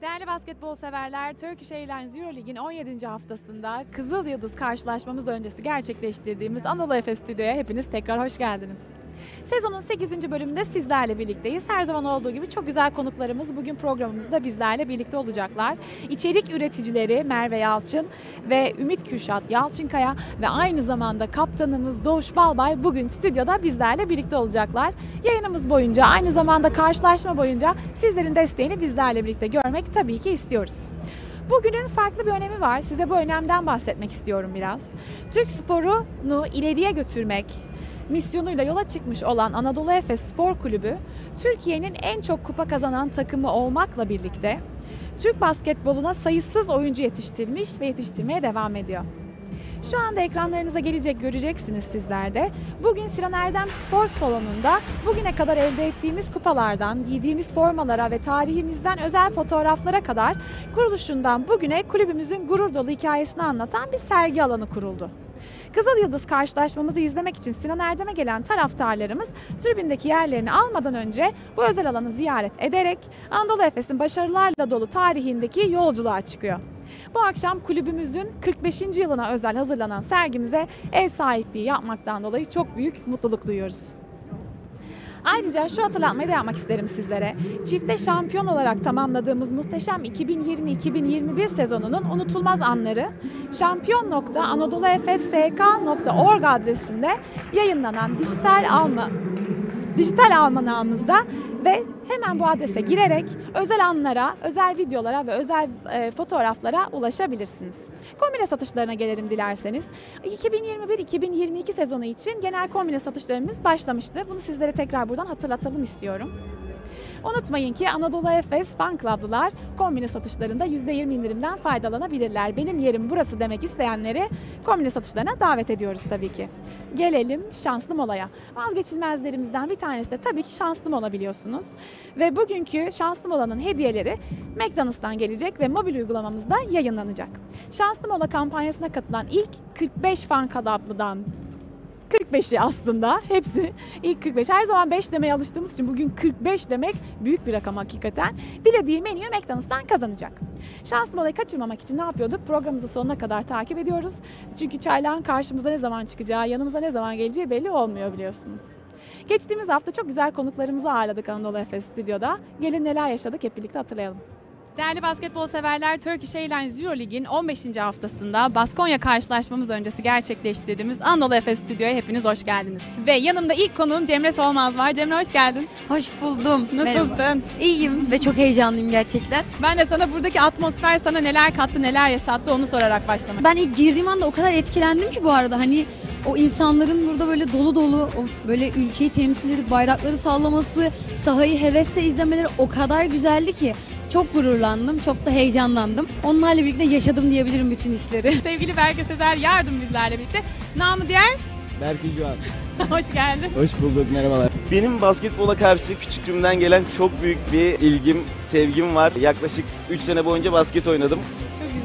Değerli basketbol severler, Turkish Airlines Euroleague'in 17. haftasında Kızıl Yıldız karşılaşmamız öncesi gerçekleştirdiğimiz Anadolu Efes Stüdyo'ya hepiniz tekrar hoş geldiniz. Sezonun 8. bölümünde sizlerle birlikteyiz. Her zaman olduğu gibi çok güzel konuklarımız bugün programımızda bizlerle birlikte olacaklar. İçerik üreticileri Merve Yalçın ve Ümit Kürşat Yalçınkaya ve aynı zamanda kaptanımız Doğuş Balbay bugün stüdyoda bizlerle birlikte olacaklar. Yayınımız boyunca aynı zamanda karşılaşma boyunca sizlerin desteğini bizlerle birlikte görmek tabii ki istiyoruz. Bugünün farklı bir önemi var. Size bu önemden bahsetmek istiyorum biraz. Türk sporunu ileriye götürmek, misyonuyla yola çıkmış olan Anadolu Efes Spor Kulübü, Türkiye'nin en çok kupa kazanan takımı olmakla birlikte Türk basketboluna sayısız oyuncu yetiştirmiş ve yetiştirmeye devam ediyor. Şu anda ekranlarınıza gelecek göreceksiniz sizler de. Bugün Sinan Erdem Spor Salonu'nda bugüne kadar elde ettiğimiz kupalardan, giydiğimiz formalara ve tarihimizden özel fotoğraflara kadar kuruluşundan bugüne kulübümüzün gurur dolu hikayesini anlatan bir sergi alanı kuruldu. Kızıl Yıldız karşılaşmamızı izlemek için Sinan Erdem'e gelen taraftarlarımız tribündeki yerlerini almadan önce bu özel alanı ziyaret ederek Anadolu Efes'in başarılarla dolu tarihindeki yolculuğa çıkıyor. Bu akşam kulübümüzün 45. yılına özel hazırlanan sergimize ev sahipliği yapmaktan dolayı çok büyük mutluluk duyuyoruz. Ayrıca şu hatırlatmayı da yapmak isterim sizlere. Çifte şampiyon olarak tamamladığımız muhteşem 2020-2021 sezonunun unutulmaz anları şampiyon.anadoluefes.sk.org adresinde yayınlanan dijital alma dijital almanağımızda ve hemen bu adrese girerek özel anlara, özel videolara ve özel e, fotoğraflara ulaşabilirsiniz. Kombine satışlarına gelelim dilerseniz. 2021-2022 sezonu için genel kombine satış dönemimiz başlamıştı. Bunu sizlere tekrar buradan hatırlatalım istiyorum. Unutmayın ki Anadolu Efes Fan Club'lılar kombine satışlarında %20 indirimden faydalanabilirler. Benim yerim burası demek isteyenleri kombine satışlarına davet ediyoruz tabii ki. Gelelim şanslı molaya. Vazgeçilmezlerimizden bir tanesi de tabii ki şanslı mola biliyorsunuz. Ve bugünkü şanslı molanın hediyeleri McDonald's'tan gelecek ve mobil uygulamamızda yayınlanacak. Şanslı mola kampanyasına katılan ilk 45 Fan Club'lıdan 45'i aslında hepsi ilk 45. Her zaman 5 demeye alıştığımız için bugün 45 demek büyük bir rakam hakikaten. Dilediği menüyü McDonald's'tan kazanacak. Şanslı olayı kaçırmamak için ne yapıyorduk? Programımızı sonuna kadar takip ediyoruz. Çünkü çaylağın karşımıza ne zaman çıkacağı, yanımıza ne zaman geleceği belli olmuyor biliyorsunuz. Geçtiğimiz hafta çok güzel konuklarımızı ağırladık Anadolu Efes Stüdyo'da. Gelin neler yaşadık hep birlikte hatırlayalım. Değerli basketbol severler, Turkish Airlines Euroleague'in 15. haftasında Baskonya karşılaşmamız öncesi gerçekleştirdiğimiz Anadolu Efes Stüdyo'ya hepiniz hoş geldiniz. Ve yanımda ilk konuğum Cemre Solmaz var. Cemre hoş geldin. Hoş buldum. Nasılsın? Merhaba. İyiyim ve çok heyecanlıyım gerçekten. Ben de sana buradaki atmosfer sana neler kattı, neler yaşattı onu sorarak başlamak. Ben ilk girdiğim anda o kadar etkilendim ki bu arada hani o insanların burada böyle dolu dolu o böyle ülkeyi temsil edip bayrakları sallaması, sahayı hevesle izlemeleri o kadar güzeldi ki çok gururlandım, çok da heyecanlandım. Onlarla birlikte yaşadım diyebilirim bütün hisleri. Sevgili Berke Sezer yardım bizlerle birlikte. Namı diğer, Berke Cuan. hoş geldin. Hoş bulduk, merhabalar. Benim basketbola karşı küçüklüğümden gelen çok büyük bir ilgim, sevgim var. Yaklaşık 3 sene boyunca basket oynadım.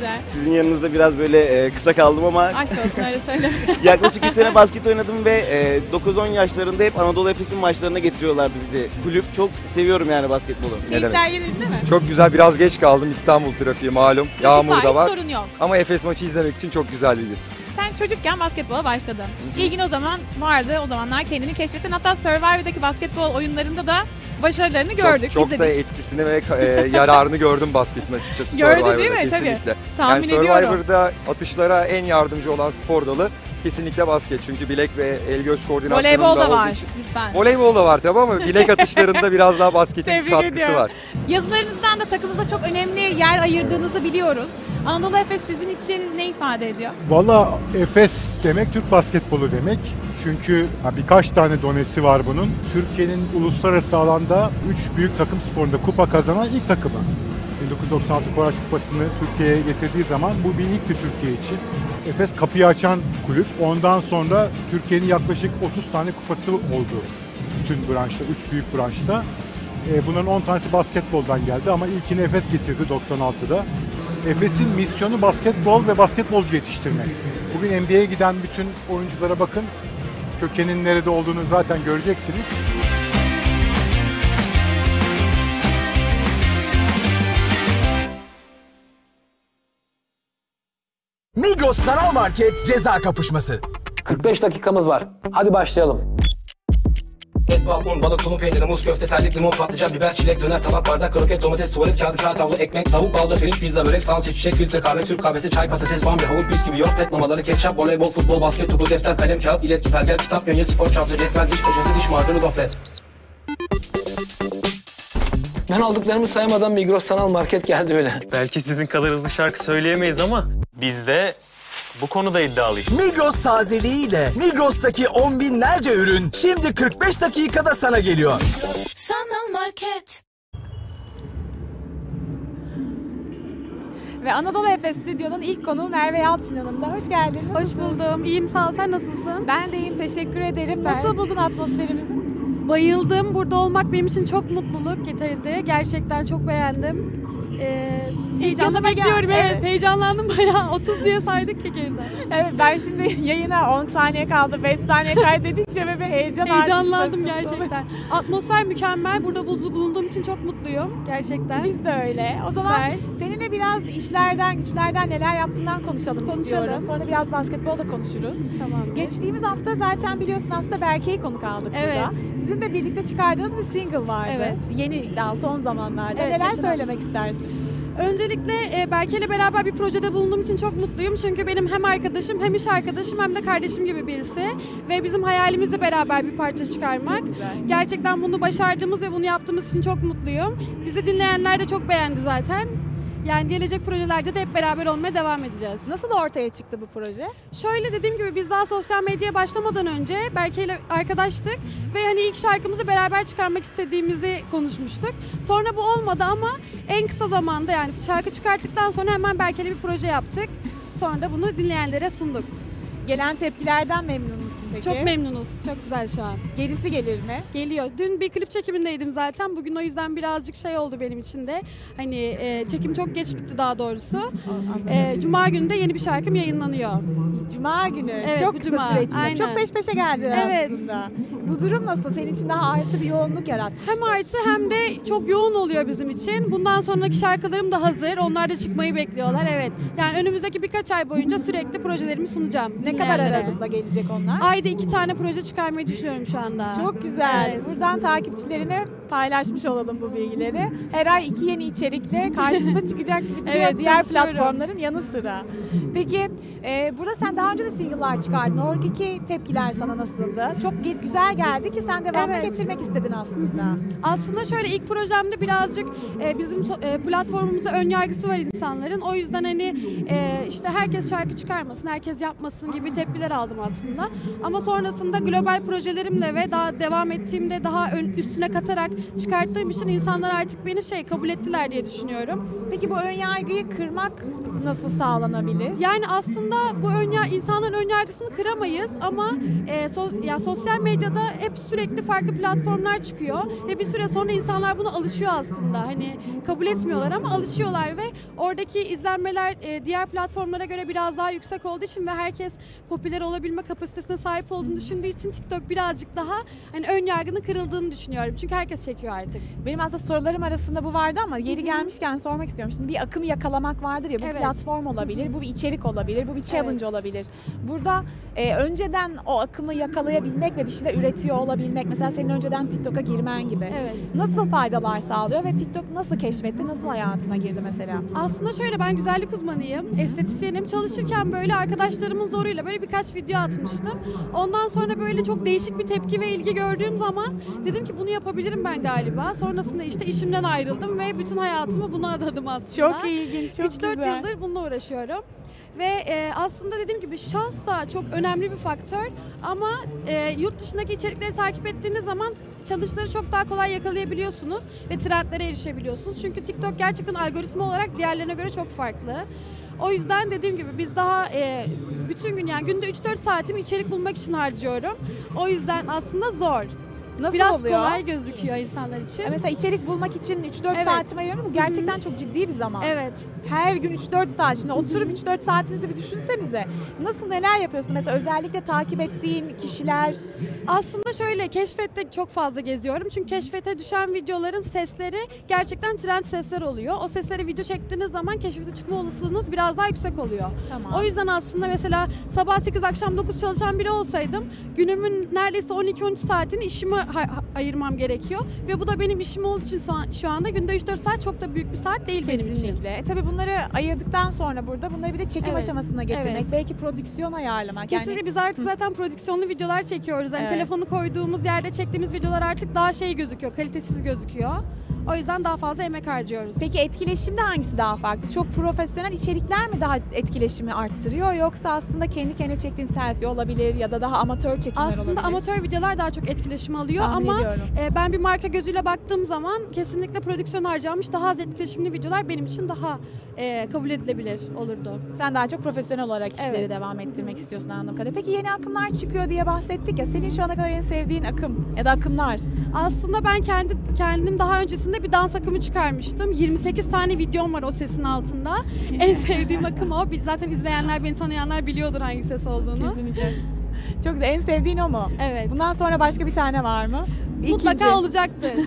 Güzel. Sizin yanınızda biraz böyle e, kısa kaldım ama Aşk olsun öyle söyle. yaklaşık 3 sene basket oynadım ve e, 9-10 yaşlarında hep Anadolu Efes'in maçlarına getiriyorlardı bizi. Kulüp çok seviyorum yani basketbolu. Keyifler yerinde mi? Çok güzel biraz geç kaldım İstanbul trafiği malum. Yağmur da hiç var. sorun yok. Ama Efes maçı izlemek için çok güzel bir gün. Sen çocukken basketbola başladın. İlgin o zaman vardı. O zamanlar kendini keşfettin. Hatta Survivor'daki basketbol oyunlarında da başarılarını gördük. Çok, çok izledik. da etkisini ve e, yararını gördüm basketin açıkçası Survivor'da değil mi? Tabii. kesinlikle. Tahmin yani ediyorum. Survivor'da atışlara en yardımcı olan spor dalı kesinlikle basket. Çünkü bilek ve el göz koordinasyonu Voleybol da var için- lütfen. Voleybol da var tabii ama bilek atışlarında biraz daha basketin Tebrik katkısı ediyorum. var. Yazılarınızdan da takımımıza çok önemli yer ayırdığınızı biliyoruz. Anadolu Efes sizin için ne ifade ediyor? Valla Efes demek Türk basketbolu demek. Çünkü ha, birkaç tane donesi var bunun. Türkiye'nin uluslararası alanda 3 büyük takım sporunda kupa kazanan ilk takımı. 1996 Koraç Kupası'nı Türkiye'ye getirdiği zaman bu bir ilkti Türkiye için. Efes kapıyı açan kulüp. Ondan sonra Türkiye'nin yaklaşık 30 tane kupası oldu. Bütün branşta, 3 büyük branşta. E, bunların 10 tanesi basketboldan geldi ama ilkini Efes getirdi 96'da. Efes'in misyonu basketbol ve basketbolcu yetiştirmek. Bugün NBA'ye giden bütün oyunculara bakın. Kökenin nerede olduğunu zaten göreceksiniz. Market ceza kapışması. 45 dakikamız var. Hadi başlayalım. Et, bal, un, balık, tulum peyniri, muz, köfte, terlik, limon, patlıcan, biber, çilek, döner, tabak, bardak, kroket, domates, tuvalet kağıdı, kağıt havlu, ekmek, tavuk, balda, pirinç, pizza, börek, salça, çiçek, filtre, kahve, Türk kahvesi, çay, patates, bamya, havuç, bisküvi, yoğurt, pet mamaları, ketçap, voleybol, futbol, basket, topu, defter, kalem, kağıt, iletki, pergel, kitap, gönye, spor, çanta, cetvel, diş fırçası, diş macunu, gofret. Ben aldıklarımı sayamadan Migros Sanal Market geldi öyle. Belki sizin kadar hızlı şarkı söyleyemeyiz ama biz de bu konuda iddialıyız. Migros tazeliğiyle Migros'taki on binlerce ürün şimdi 45 dakikada sana geliyor. Sanal Market. Ve Anadolu Efes Stüdyo'nun ilk konuğu Merve Yalçın yanımda. Hoş geldiniz. Hoş buldum. İyiyim sağ ol. Sen nasılsın? Ben de iyiyim. Teşekkür ederim. Süper. Nasıl buldun atmosferimizi? Bayıldım. Burada olmak benim için çok mutluluk getirdi. Gerçekten çok beğendim. Ee, heyecanla yanıma gel. bekliyorum. Evet. Evet. heyecanlandım bayağı. 30 diye saydık ki geriden. Evet ben şimdi yayına 10 saniye kaldı, 5 saniye kaydedince ve bir heyecan Heyecanlandım gerçekten. Atmosfer mükemmel. Burada bul- bulunduğum için çok mutluyum. Gerçekten. Biz de öyle. O zaman Süper. seninle biraz işlerden, güçlerden neler yaptığından konuşalım, Konuşalım. istiyorum. Sonra biraz basketbol da konuşuruz. Tamam. Geçtiğimiz hafta zaten biliyorsun aslında Berke'yi konuk aldık Evet. burada. Sizin de birlikte çıkardığınız bir single vardı. Evet. Yeni daha son zamanlarda. Evet, Neler geçen söylemek istersin? Öncelikle e, Berke ile beraber bir projede bulunduğum için çok mutluyum. Çünkü benim hem arkadaşım hem iş arkadaşım hem de kardeşim gibi birisi. Ve bizim hayalimiz de beraber bir parça çıkarmak. Gerçekten bunu başardığımız ve bunu yaptığımız için çok mutluyum. Bizi dinleyenler de çok beğendi zaten. Yani gelecek projelerde de hep beraber olmaya devam edeceğiz. Nasıl ortaya çıktı bu proje? Şöyle dediğim gibi biz daha sosyal medyaya başlamadan önce Berke ile arkadaştık ve hani ilk şarkımızı beraber çıkarmak istediğimizi konuşmuştuk. Sonra bu olmadı ama en kısa zamanda yani şarkı çıkarttıktan sonra hemen Berke ile bir proje yaptık. Sonra da bunu dinleyenlere sunduk. Gelen tepkilerden memnun musun peki? Çok memnunuz. Çok güzel şu an. Gerisi gelir mi? Geliyor. Dün bir klip çekimindeydim zaten. Bugün o yüzden birazcık şey oldu benim için de. Hani e, çekim çok geç bitti daha doğrusu. E, Cuma günü de yeni bir şarkım yayınlanıyor. Cuma günü. Evet, Çok bu kısa cuma. süre içinde. Aynen. Çok peş peşe geldi Evet. aslında. Bu durum nasıl? Senin için daha artı bir yoğunluk yaratmıştır. Hem artı hem de çok yoğun oluyor bizim için. Bundan sonraki şarkılarım da hazır. Onlar da çıkmayı bekliyorlar. Evet. Yani önümüzdeki birkaç ay boyunca sürekli projelerimi sunacağım. Ne kadar dinleyenlere. aralıkla gelecek onlar? Ayda iki tane proje çıkarmayı düşünüyorum şu anda. Çok güzel. Evet. Buradan takipçilerine paylaşmış olalım bu bilgileri. Her ay iki yeni içerikle karşımıza çıkacak Evet, diğer platformların yanı sıra. Peki e, burada sen daha önce de single'lar çıkardın. Oradaki tepkiler sana nasıldı? Çok güzel geldi ki sen devamlı Evet. getirmek istedin aslında. Aslında şöyle ilk projemde birazcık e, bizim e, platformumuza ön yargısı var insanların. O yüzden hani e, işte herkes şarkı çıkarmasın, herkes yapmasın gibi tepkiler aldım aslında. Ama sonrasında global projelerimle ve daha devam ettiğimde daha ön, üstüne katarak çıkarttığım için insanlar artık beni şey kabul ettiler diye düşünüyorum. Peki bu ön yargıyı kırmak nasıl sağlanabilir? Yani aslında bu ön ya- insanların ön yargısını kıramayız ama e, so- ya sosyal medyada hep sürekli farklı platformlar çıkıyor ve bir süre sonra insanlar buna alışıyor aslında. Hani kabul etmiyorlar ama alışıyorlar ve oradaki izlenmeler e, diğer platformlara göre biraz daha yüksek olduğu için ve herkes popüler olabilme kapasitesine sahip olduğunu düşündüğü için TikTok birazcık daha hani ön yargının kırıldığını düşünüyorum. Çünkü herkes çekiyor artık. Benim aslında sorularım arasında bu vardı ama yeri gelmişken sormak istiyorum. Şimdi bir akımı yakalamak vardır ya bu Evet. platform olabilir, bu bir içerik olabilir, bu bir challenge olabilir. Burada e, önceden o akımı yakalayabilmek ve bir şeyler üretiyor olabilmek mesela senin önceden TikTok'a girmen gibi. Evet. Nasıl faydalar sağlıyor ve TikTok nasıl keşfetti, nasıl hayatına girdi mesela? Aslında şöyle ben güzellik uzmanıyım, estetisyenim. Çalışırken böyle arkadaşlarımın zoruyla böyle birkaç video atmıştım. Ondan sonra böyle çok değişik bir tepki ve ilgi gördüğüm zaman dedim ki bunu yapabilirim ben galiba. Sonrasında işte işimden ayrıldım ve bütün hayatımı buna adadım aslında. Çok ilginç, çok 3-4 güzel. yıldır bununla uğraşıyorum. Ve e, aslında dediğim gibi şans da çok önemli bir faktör ama e, yurt dışındaki içerikleri takip ettiğiniz zaman challenge'ları çok daha kolay yakalayabiliyorsunuz ve trendlere erişebiliyorsunuz. Çünkü TikTok gerçekten algoritma olarak diğerlerine göre çok farklı. O yüzden dediğim gibi biz daha e, bütün gün yani günde 3-4 saatimi içerik bulmak için harcıyorum. O yüzden aslında zor. Nasıl Biraz oluyor? kolay gözüküyor insanlar için. Ya Mesela içerik bulmak için 3-4 Evet. saatimi ayırıyorum. Bu gerçekten çok ciddi bir zaman. Evet. Her gün 3-4 saat. Şimdi oturup 3-4 saatinizi bir düşünsenize. Nasıl neler yapıyorsun? Mesela özellikle takip ettiğin kişiler. Aslında şöyle keşfette çok fazla geziyorum. Çünkü keşfete düşen videoların sesleri gerçekten trend sesler oluyor. O seslere video çektiğiniz zaman keşfete çıkma olasılığınız biraz daha yüksek oluyor. Tamam. O yüzden aslında mesela sabah 8 akşam 9 çalışan biri olsaydım günümün neredeyse 12-13 saatini işime ayırmam gerekiyor. Ve bu da benim işim olduğu için şu, an, şu anda günde 3-4 saat çok da büyük bir saat değil benim için. Kesinlikle. E tabii bunları ayırdıktan sonra burada bunları bir de çekim Evet. aşamasına getirmek. Evet. Belki prodüksiyon ayarlamak. Kesinlikle Yani biz artık zaten prodüksiyonlu videolar çekiyoruz. Yani Evet. telefonu koyduğumuz yerde çektiğimiz videolar artık daha şey gözüküyor, kalitesiz gözüküyor. O yüzden daha fazla emek harcıyoruz. Peki etkileşimde hangisi daha farklı? Çok profesyonel içerikler mi daha etkileşimi arttırıyor yoksa aslında kendi kendine çektiğin selfie olabilir ya da daha amatör çekimler Aslında olabilir? amatör videolar daha çok etkileşim alıyor Tahmin ama ediyorum. e, ben bir marka gözüyle baktığım zaman kesinlikle prodüksiyon harcanmış daha az etkileşimli videolar benim için daha e, kabul edilebilir olurdu. Sen daha çok profesyonel olarak işleri Evet. devam ettirmek istiyorsun anladığım kadarıyla. Peki yeni akımlar çıkıyor diye bahsettik ya. Senin şu ana kadar en sevdiğin akım ya da akımlar. Aslında ben kendi kendim daha öncesinde bir dans akımı çıkarmıştım. 28 tane videom var o sesin altında. en sevdiğim akım o. Zaten izleyenler, beni tanıyanlar biliyordur hangi ses olduğunu. Kesinlikle. Çok güzel. En sevdiğin o mu? Evet. Bundan sonra başka bir tane var mı? Mutlaka İkinci. olacaktır.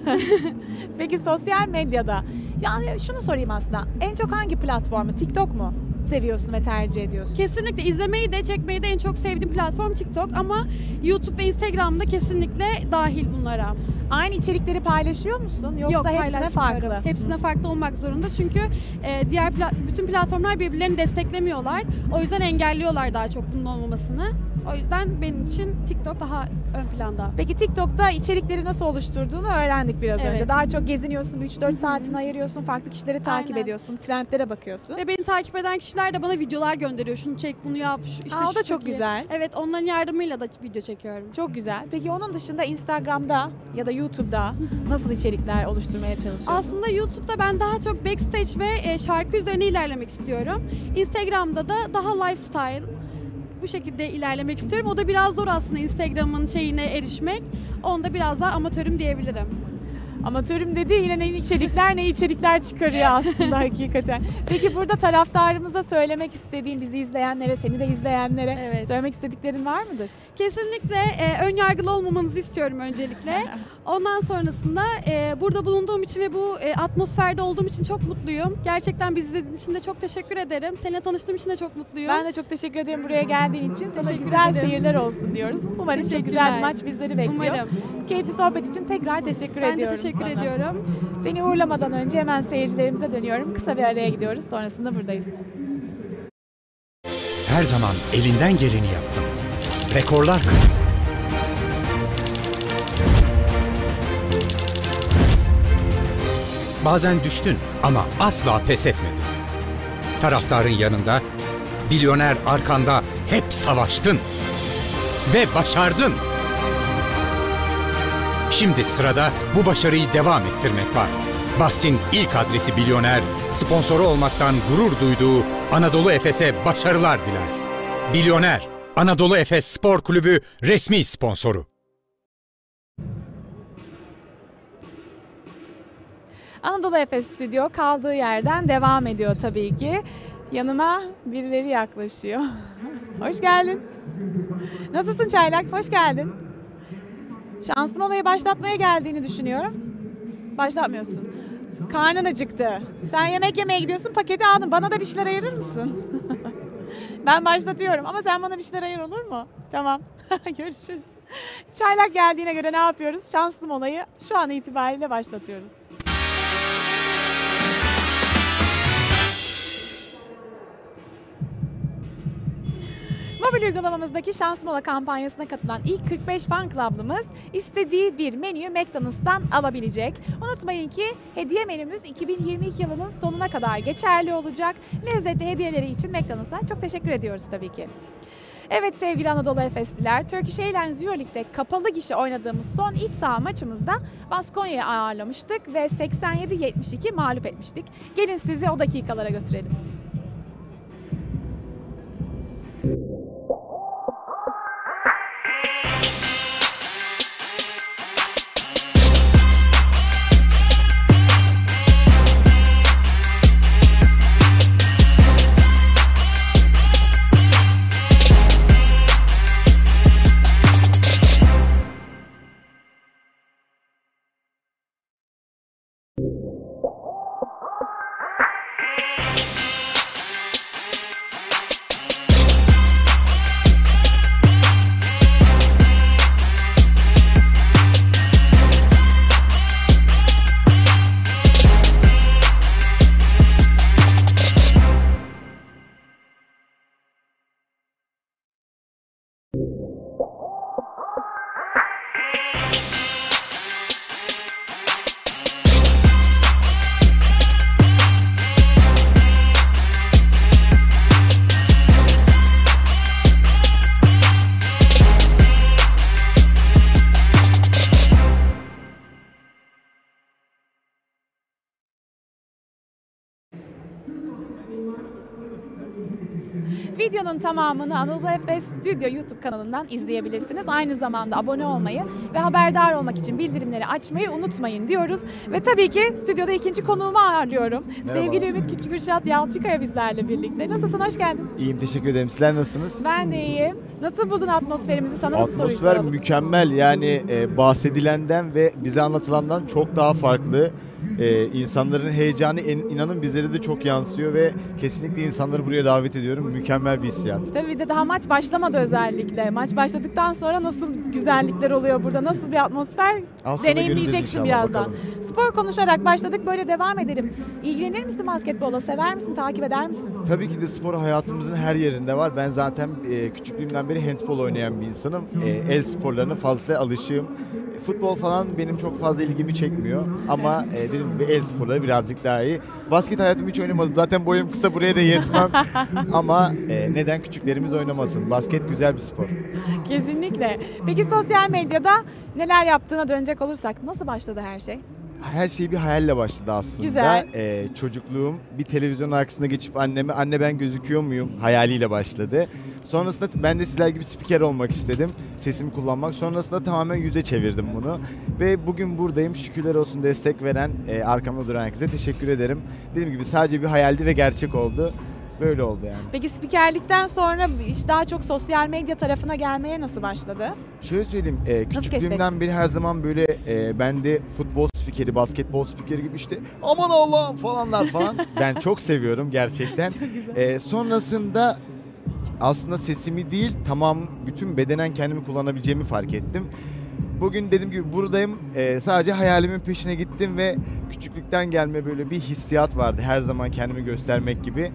Peki sosyal medyada. Yani şunu sorayım aslında. En çok hangi platformu? TikTok mu? Seviyorsun ve tercih ediyorsun. Kesinlikle izlemeyi de çekmeyi de en çok sevdiğim platform TikTok ama YouTube ve Instagram'da kesinlikle dahil bunlara. Aynı içerikleri paylaşıyor musun? Yoksa Yok hepsine paylaşmıyorum. farklı? Hepsine farklı olmak zorunda çünkü e, diğer pla- bütün platformlar birbirlerini desteklemiyorlar. O yüzden engelliyorlar daha çok bunun olmamasını. O yüzden benim için TikTok daha ön planda. Peki TikTok'ta içerikleri nasıl oluşturduğunu öğrendik biraz Evet. önce. Daha çok geziniyorsun, 3-4 saatini ayırıyorsun, farklı kişileri takip Aynen. ediyorsun, trendlere bakıyorsun. Ve beni takip eden kişiler de bana videolar gönderiyor. Şunu çek, bunu yap. şu- işte Aa, o şu da çok iyi. güzel. Evet, onların yardımıyla da video çekiyorum. Çok güzel. Peki onun dışında Instagram'da ya da YouTube'da nasıl içerikler oluşturmaya çalışıyorsun? Aslında YouTube'da ben daha çok backstage ve e, şarkı üzerine ilerlemek istiyorum. Instagram'da da daha lifestyle bu şekilde ilerlemek istiyorum. O da biraz zor aslında Instagram'ın şeyine erişmek. Onda biraz daha amatörüm diyebilirim. Amatörüm dedi yine ne içerikler ne içerikler çıkarıyor aslında hakikaten. Peki burada taraftarımıza söylemek istediğin bizi izleyenlere, seni de izleyenlere Evet. söylemek istediklerin var mıdır? Kesinlikle e, ön yargılı olmamanızı istiyorum öncelikle. Ondan sonrasında e, burada bulunduğum için ve bu e, atmosferde olduğum için çok mutluyum. Gerçekten bizi izlediğin için de çok teşekkür ederim. Seninle tanıştığım için de çok mutluyum. Ben de çok teşekkür ederim buraya geldiğin için. Sana Teşekkür güzel ederim. seyirler olsun diyoruz. Umarım çok güzel bir maç bizleri bekliyor. Umarım. Keyifli sohbet için tekrar teşekkür Ben de ediyorum teşekkür ediyorum. Seni uğurlamadan önce hemen seyircilerimize dönüyorum. Kısa bir araya gidiyoruz. Sonrasında buradayız. Her zaman elinden geleni yaptın. Rekorlar kırdın. Bazen düştün ama asla pes etmedin. Taraftarın yanında, milyoner arkanda hep savaştın. Ve başardın. Şimdi sırada bu başarıyı devam ettirmek var. Bahsin ilk adresi Bilyoner, sponsoru olmaktan gurur duyduğu Anadolu Efes'e başarılar diler. Bilyoner, Anadolu Efes Spor Kulübü resmi sponsoru. Anadolu Efes Stüdyo kaldığı yerden devam ediyor tabii ki. Yanıma birileri yaklaşıyor. Hoş geldin. Nasılsın Çaylak? Hoş geldin. Şansım olayı başlatmaya geldiğini düşünüyorum. Başlatmıyorsun. Karnın acıktı. Sen yemek yemeye gidiyorsun, paketi aldın. Bana da bir şeyler ayırır mısın? ben başlatıyorum ama sen bana bir şeyler ayır olur mu? Tamam. Görüşürüz. Çaylak geldiğine göre ne yapıyoruz? Şanslı olayı şu an itibariyle başlatıyoruz. Mobil uygulamamızdaki Şans Mola kampanyasına katılan ilk 45 fan club'ımız istediği bir menüyü McDonald's'tan alabilecek. Unutmayın ki hediye menümüz 2022 yılının sonuna kadar geçerli olacak. Lezzetli hediyeleri için McDonald's'a çok teşekkür ediyoruz tabii ki. Evet sevgili Anadolu Efesliler, Turkish Airlines Euroleague'de kapalı gişe oynadığımız son iç saha maçımızda Baskonya'yı ağırlamıştık ve 87-72 mağlup etmiştik. Gelin sizi o dakikalara götürelim. Tamamını Anadolu Efes Stüdyo YouTube kanalından izleyebilirsiniz. Aynı zamanda abone olmayı ve haberdar olmak için bildirimleri açmayı unutmayın diyoruz. Ve tabii ki stüdyoda ikinci konuğumu ağırlıyorum. Sevgili Ümit Küçük Kürşat Yalçıkaya bizlerle birlikte. Nasılsın? Hoş geldin. İyiyim teşekkür ederim. Sizler nasılsınız? Ben de iyiyim. Nasıl buldun atmosferimizi? Sana da bu soruyu Atmosfer mükemmel yani e, bahsedilenden ve bize anlatılandan çok daha farklı. E, insanların heyecanı en- inanın bizlere de çok yansıyor ve kesinlikle insanları buraya davet ediyorum. Mükemmel bir hissiyat. Tabii de daha maç başlamadı özellikle. Maç başladıktan sonra nasıl güzellikler oluyor burada, nasıl bir atmosfer Aslında deneyimleyeceksin birazdan. bakalım. Spor konuşarak başladık, böyle devam edelim. İlgilenir misin basketbola, sever misin, takip eder misin? Tabii ki de spor hayatımızın her yerinde var. Ben zaten e, küçüklüğümden beri handbol oynayan bir insanım. E, el sporlarına fazla alışığım. Futbol falan benim çok fazla ilgimi çekmiyor. Ama e, dediğim gibi el sporları birazcık daha iyi. Basket hayatımı hiç oynamadım. Zaten boyum kısa buraya da yetmem. Ama e, neden küçüklerimiz oynamasın? Basket güzel bir spor. Kesinlikle. Peki sosyal medyada neler yaptığına dönecek olursak nasıl başladı her şey? Her şey bir hayalle başladı aslında. Güzel. Ee, çocukluğum bir televizyon arkasında geçip anneme anne ben gözüküyor muyum hayaliyle başladı. Sonrasında ben de sizler gibi spiker olmak istedim. Sesimi kullanmak. Sonrasında tamamen yüze çevirdim bunu. Ve bugün buradayım. Şükürler olsun destek veren, e, arkamda duran herkese teşekkür ederim. Dediğim gibi sadece bir hayaldi ve gerçek oldu. Böyle oldu yani. Peki spikerlikten sonra iş daha çok sosyal medya tarafına gelmeye nasıl başladı? Şöyle söyleyeyim, e, küçüklüğümden keşfettin? beri her zaman böyle e, ben de futbol spikeri, basketbol spikeri gibi işte aman Allah'ım falanlar falan ben çok seviyorum gerçekten. E, sonrasında aslında sesimi değil tamam bütün bedenen kendimi kullanabileceğimi fark ettim. Bugün dediğim gibi buradayım. E, sadece hayalimin peşine gittim ve küçüklükten gelme böyle bir hissiyat vardı. Her zaman kendimi göstermek gibi.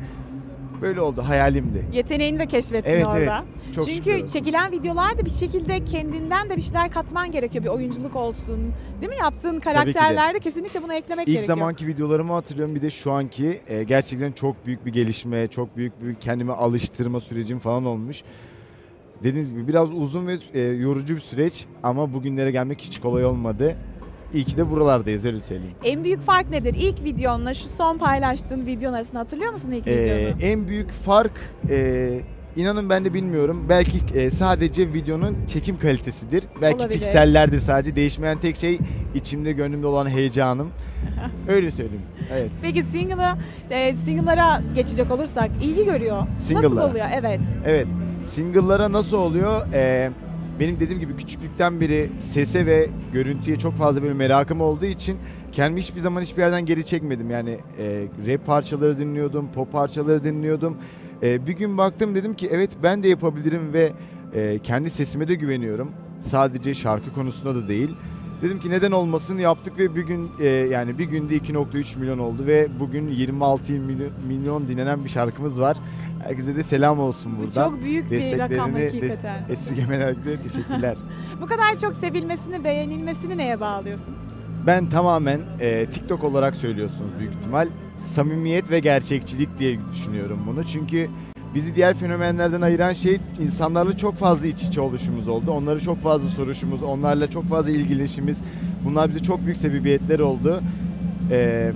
Böyle oldu hayalimdi. Yeteneğini de keşfettin Evet, orada. evet. Çok Çünkü olsun. çekilen videolarda bir şekilde kendinden de bir şeyler katman gerekiyor. Bir oyunculuk olsun. Değil mi? Yaptığın ki de. karakterlerde kesinlikle bunu eklemek İlk gerekiyor. zamanki videolarımı hatırlıyorum bir de şu anki e, gerçekten çok büyük bir gelişme, çok büyük bir kendimi alıştırma sürecim falan olmuş. Dediğiniz gibi biraz uzun ve e, yorucu bir süreç ama bugünlere gelmek hiç kolay olmadı. İyi ki de buralardayız öyle söyleyeyim. En büyük fark nedir? İlk videonla şu son paylaştığın videonun arasında hatırlıyor musun ilk Ee, videonu? en büyük fark e, inanın ben de bilmiyorum. Belki e, sadece videonun çekim kalitesidir. Belki Olabilir. piksellerdir sadece. Değişmeyen tek şey içimde gönlümde olan heyecanım. öyle söyleyeyim. Evet. Peki single'a, e, single'lara geçecek olursak ilgi görüyor. Nasıl Single'lara. oluyor? Evet. Evet. Single'lara nasıl oluyor? Ee, benim dediğim gibi küçüklükten beri sese ve görüntüye çok fazla böyle merakım olduğu için kendimi hiçbir zaman hiçbir yerden geri çekmedim. Yani e, rap parçaları dinliyordum, pop parçaları dinliyordum. E, bir gün baktım dedim ki evet ben de yapabilirim ve e, kendi sesime de güveniyorum. Sadece şarkı konusunda da değil. Dedim ki neden olmasın yaptık ve bir gün e, yani bir günde 2.3 milyon oldu ve bugün 26 milyon, milyon dinlenen bir şarkımız var. Herkese de selam olsun Bu buradan. çok büyük bir rakam hakikaten. des- esirgemeyen herkese teşekkürler. Bu kadar çok sevilmesini, beğenilmesini neye bağlıyorsun? Ben tamamen e, TikTok olarak söylüyorsunuz büyük ihtimal. Samimiyet ve gerçekçilik diye düşünüyorum bunu. Çünkü bizi diğer fenomenlerden ayıran şey insanlarla çok fazla iç içe oluşumuz oldu. Onları çok fazla soruşumuz, onlarla çok fazla ilgilenişimiz. Bunlar bize çok büyük sebebiyetler oldu. E,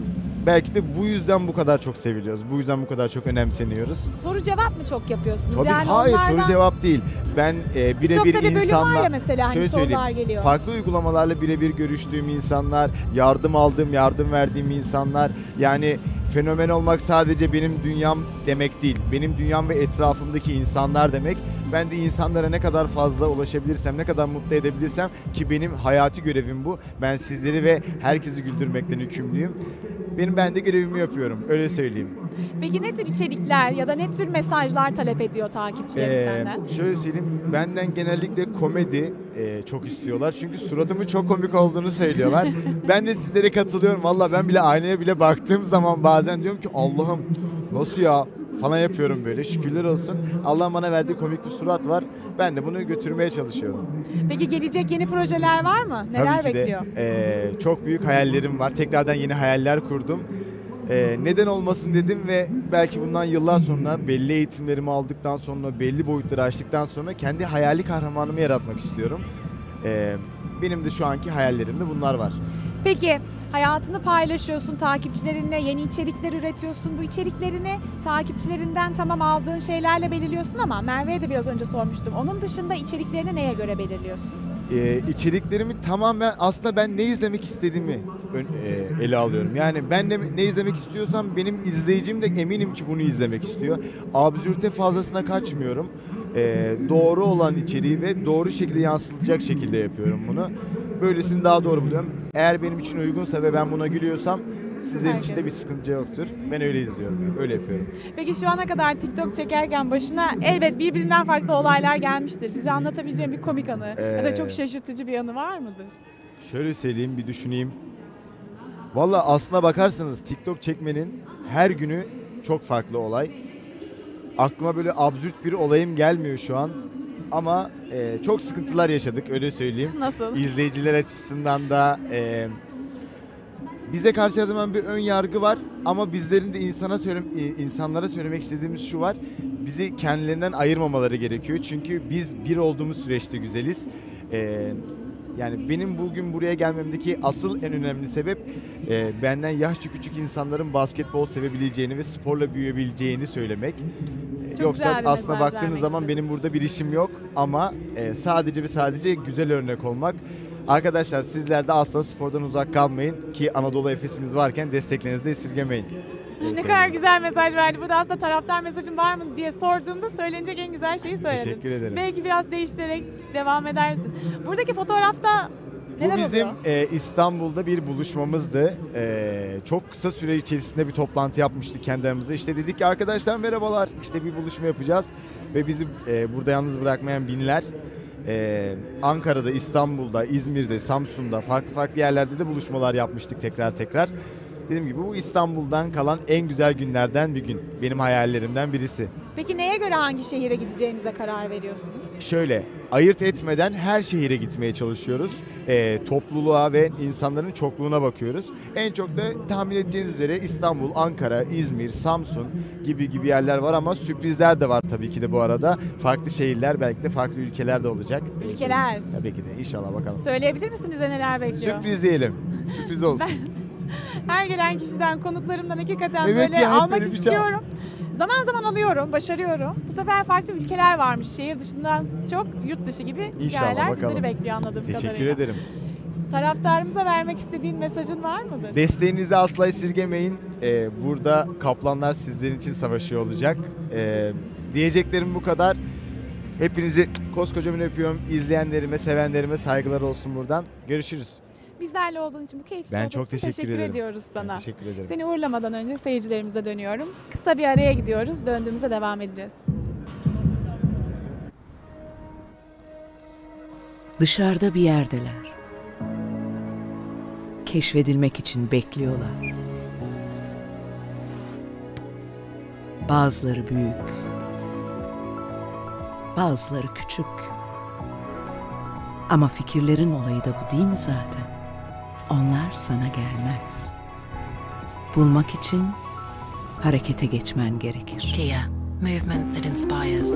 belki de bu yüzden bu kadar çok seviliyoruz. Bu yüzden bu kadar çok önemseniyoruz. Soru cevap mı çok yapıyorsunuz? Tabii yani hayır onlardan... soru cevap değil. Ben e, birebir TikTok'ta bir bölüm insanla var mesela hani Şöyle söyleyeyim, sorular geliyor. Farklı uygulamalarla birebir görüştüğüm insanlar, yardım aldığım, yardım verdiğim insanlar. Yani fenomen olmak sadece benim dünyam demek değil. Benim dünyam ve etrafımdaki insanlar demek. Ben de insanlara ne kadar fazla ulaşabilirsem, ne kadar mutlu edebilirsem ki benim hayati görevim bu. Ben sizleri ve herkesi güldürmekten yükümlüyüm. Benim ben de görevimi yapıyorum. Öyle söyleyeyim. Peki ne tür içerikler ya da ne tür mesajlar talep ediyor takipçilerin Ee, senden? Şöyle söyleyeyim, benden genellikle komedi e, çok istiyorlar. Çünkü suratımın çok komik olduğunu söylüyorlar. ben de sizlere katılıyorum. Valla ben bile aynaya bile baktığım zaman bazen diyorum ki Allah'ım nasıl ya falan yapıyorum böyle. Şükürler olsun. Allah'ın bana verdiği komik bir surat var. Ben de bunu götürmeye çalışıyorum. Peki gelecek yeni projeler var mı? Neler Tabii ki bekliyor? de e, çok büyük hayallerim var. Tekrardan yeni hayaller kurdum. E, neden olmasın dedim ve belki bundan yıllar sonra belli eğitimlerimi aldıktan sonra belli boyutları aştıktan sonra kendi hayali kahramanımı yaratmak istiyorum. E, benim de şu anki hayallerimde bunlar var. Peki hayatını paylaşıyorsun takipçilerinle, yeni içerikler üretiyorsun. Bu içeriklerini takipçilerinden tamam aldığın şeylerle belirliyorsun ama Merve'ye de biraz önce sormuştum. Onun dışında içeriklerini neye göre belirliyorsun? e, içeriklerimi tamamen aslında ben ne izlemek istediğimi ön- e, ele alıyorum. Yani ben ne, ne izlemek istiyorsam benim izleyicim de eminim ki bunu izlemek istiyor. Absürte fazlasına kaçmıyorum. E, doğru olan içeriği ve doğru şekilde yansıtılacak şekilde yapıyorum bunu. Böylesini daha doğru buluyorum. Eğer benim için uygunsa ve ben buna gülüyorsam sizler için de bir sıkıntı yoktur. Ben öyle izliyorum. Öyle yapıyorum. Peki şu ana kadar TikTok çekerken başına elbet birbirinden farklı olaylar gelmiştir. Bize anlatabileceğin bir komik anı ya da Ee, çok şaşırtıcı bir anı var mıdır? Şöyle söyleyeyim bir düşüneyim. Valla aslına bakarsanız TikTok çekmenin her günü çok farklı olay. Aklıma böyle absürt bir olayım gelmiyor şu an. Ama e, çok sıkıntılar yaşadık öyle söyleyeyim. Nasıl? İzleyiciler açısından da e, bize karşı her zaman bir ön yargı var ama bizlerin de insana söyle, e, insanlara söylemek istediğimiz şu var. Bizi kendilerinden ayırmamaları gerekiyor. Çünkü biz bir olduğumuz süreçte güzeliz. E, yani benim bugün buraya gelmemdeki asıl en önemli sebep e, benden yaşça küçük insanların basketbol sevebileceğini ve sporla büyüyebileceğini söylemek. E, Çok Yoksa mesaj baktığınız zaman benim burada bir işim yok ama e, sadece ve sadece güzel örnek olmak. Arkadaşlar sizler de asla spordan uzak kalmayın ki Anadolu Efes'imiz varken desteklerinizi de esirgemeyin. Ne kadar güzel mesaj verdi. Burada aslında taraftar mesajın var mı diye sorduğumda söylenecek en güzel şeyi söyledin. Teşekkür ederim. Belki biraz değiştirerek devam edersin. Buradaki fotoğrafta neler Bu bizim oluyor? e, İstanbul'da bir buluşmamızdı. E, çok kısa süre içerisinde bir toplantı yapmıştık kendi aramızda. İşte dedik ki arkadaşlar merhabalar işte bir buluşma yapacağız. Ve bizi e, burada yalnız bırakmayan binler e, Ankara'da, İstanbul'da, İzmir'de, Samsun'da farklı farklı yerlerde de buluşmalar yapmıştık tekrar tekrar. Dediğim gibi bu İstanbul'dan kalan en güzel günlerden bir gün. Benim hayallerimden birisi. Peki neye göre hangi şehire gideceğinize karar veriyorsunuz? Şöyle ayırt etmeden her şehire gitmeye çalışıyoruz. Ee, topluluğa ve insanların çokluğuna bakıyoruz. En çok da tahmin edeceğiniz üzere İstanbul, Ankara, İzmir, Samsun gibi gibi yerler var ama sürprizler de var tabii ki de bu arada. Farklı şehirler belki de farklı ülkeler de olacak. Ülkeler. Tabii ki de inşallah bakalım. Söyleyebilir misiniz bize neler bekliyor? Sürpriz diyelim. Sürpriz olsun. Her gelen kişiden, konuklarımdan hakikaten Evet böyle ya, almak şey- istiyorum. Zaman zaman alıyorum, başarıyorum. Bu sefer farklı ülkeler varmış. Şehir dışından çok yurt dışı gibi İnşallah, hikayeler bakalım. bizleri bekliyor anladığım Teşekkür kadarıyla. ederim. Taraftarımıza vermek istediğin mesajın var mıdır? Desteğinizi asla esirgemeyin. Ee, burada kaplanlar sizlerin için savaşıyor olacak. Ee, diyeceklerim bu kadar. Hepinizi koskocaman öpüyorum. İzleyenlerime, sevenlerime saygılar olsun buradan. Görüşürüz. Bizlerle olduğun için bu keyifli Ben sohbet çok için teşekkür ederim. ediyoruz sana. Teşekkür ederim. Seni uğurlamadan önce seyircilerimize dönüyorum. Kısa bir araya gidiyoruz. Döndüğümüzde devam edeceğiz. Dışarıda bir yerdeler. Keşfedilmek için bekliyorlar. Bazıları büyük. Bazıları küçük. Ama fikirlerin olayı da bu değil mi zaten? Onlar sana gelmez. Bulmak için harekete geçmen gerekir. Kia, movement that inspires.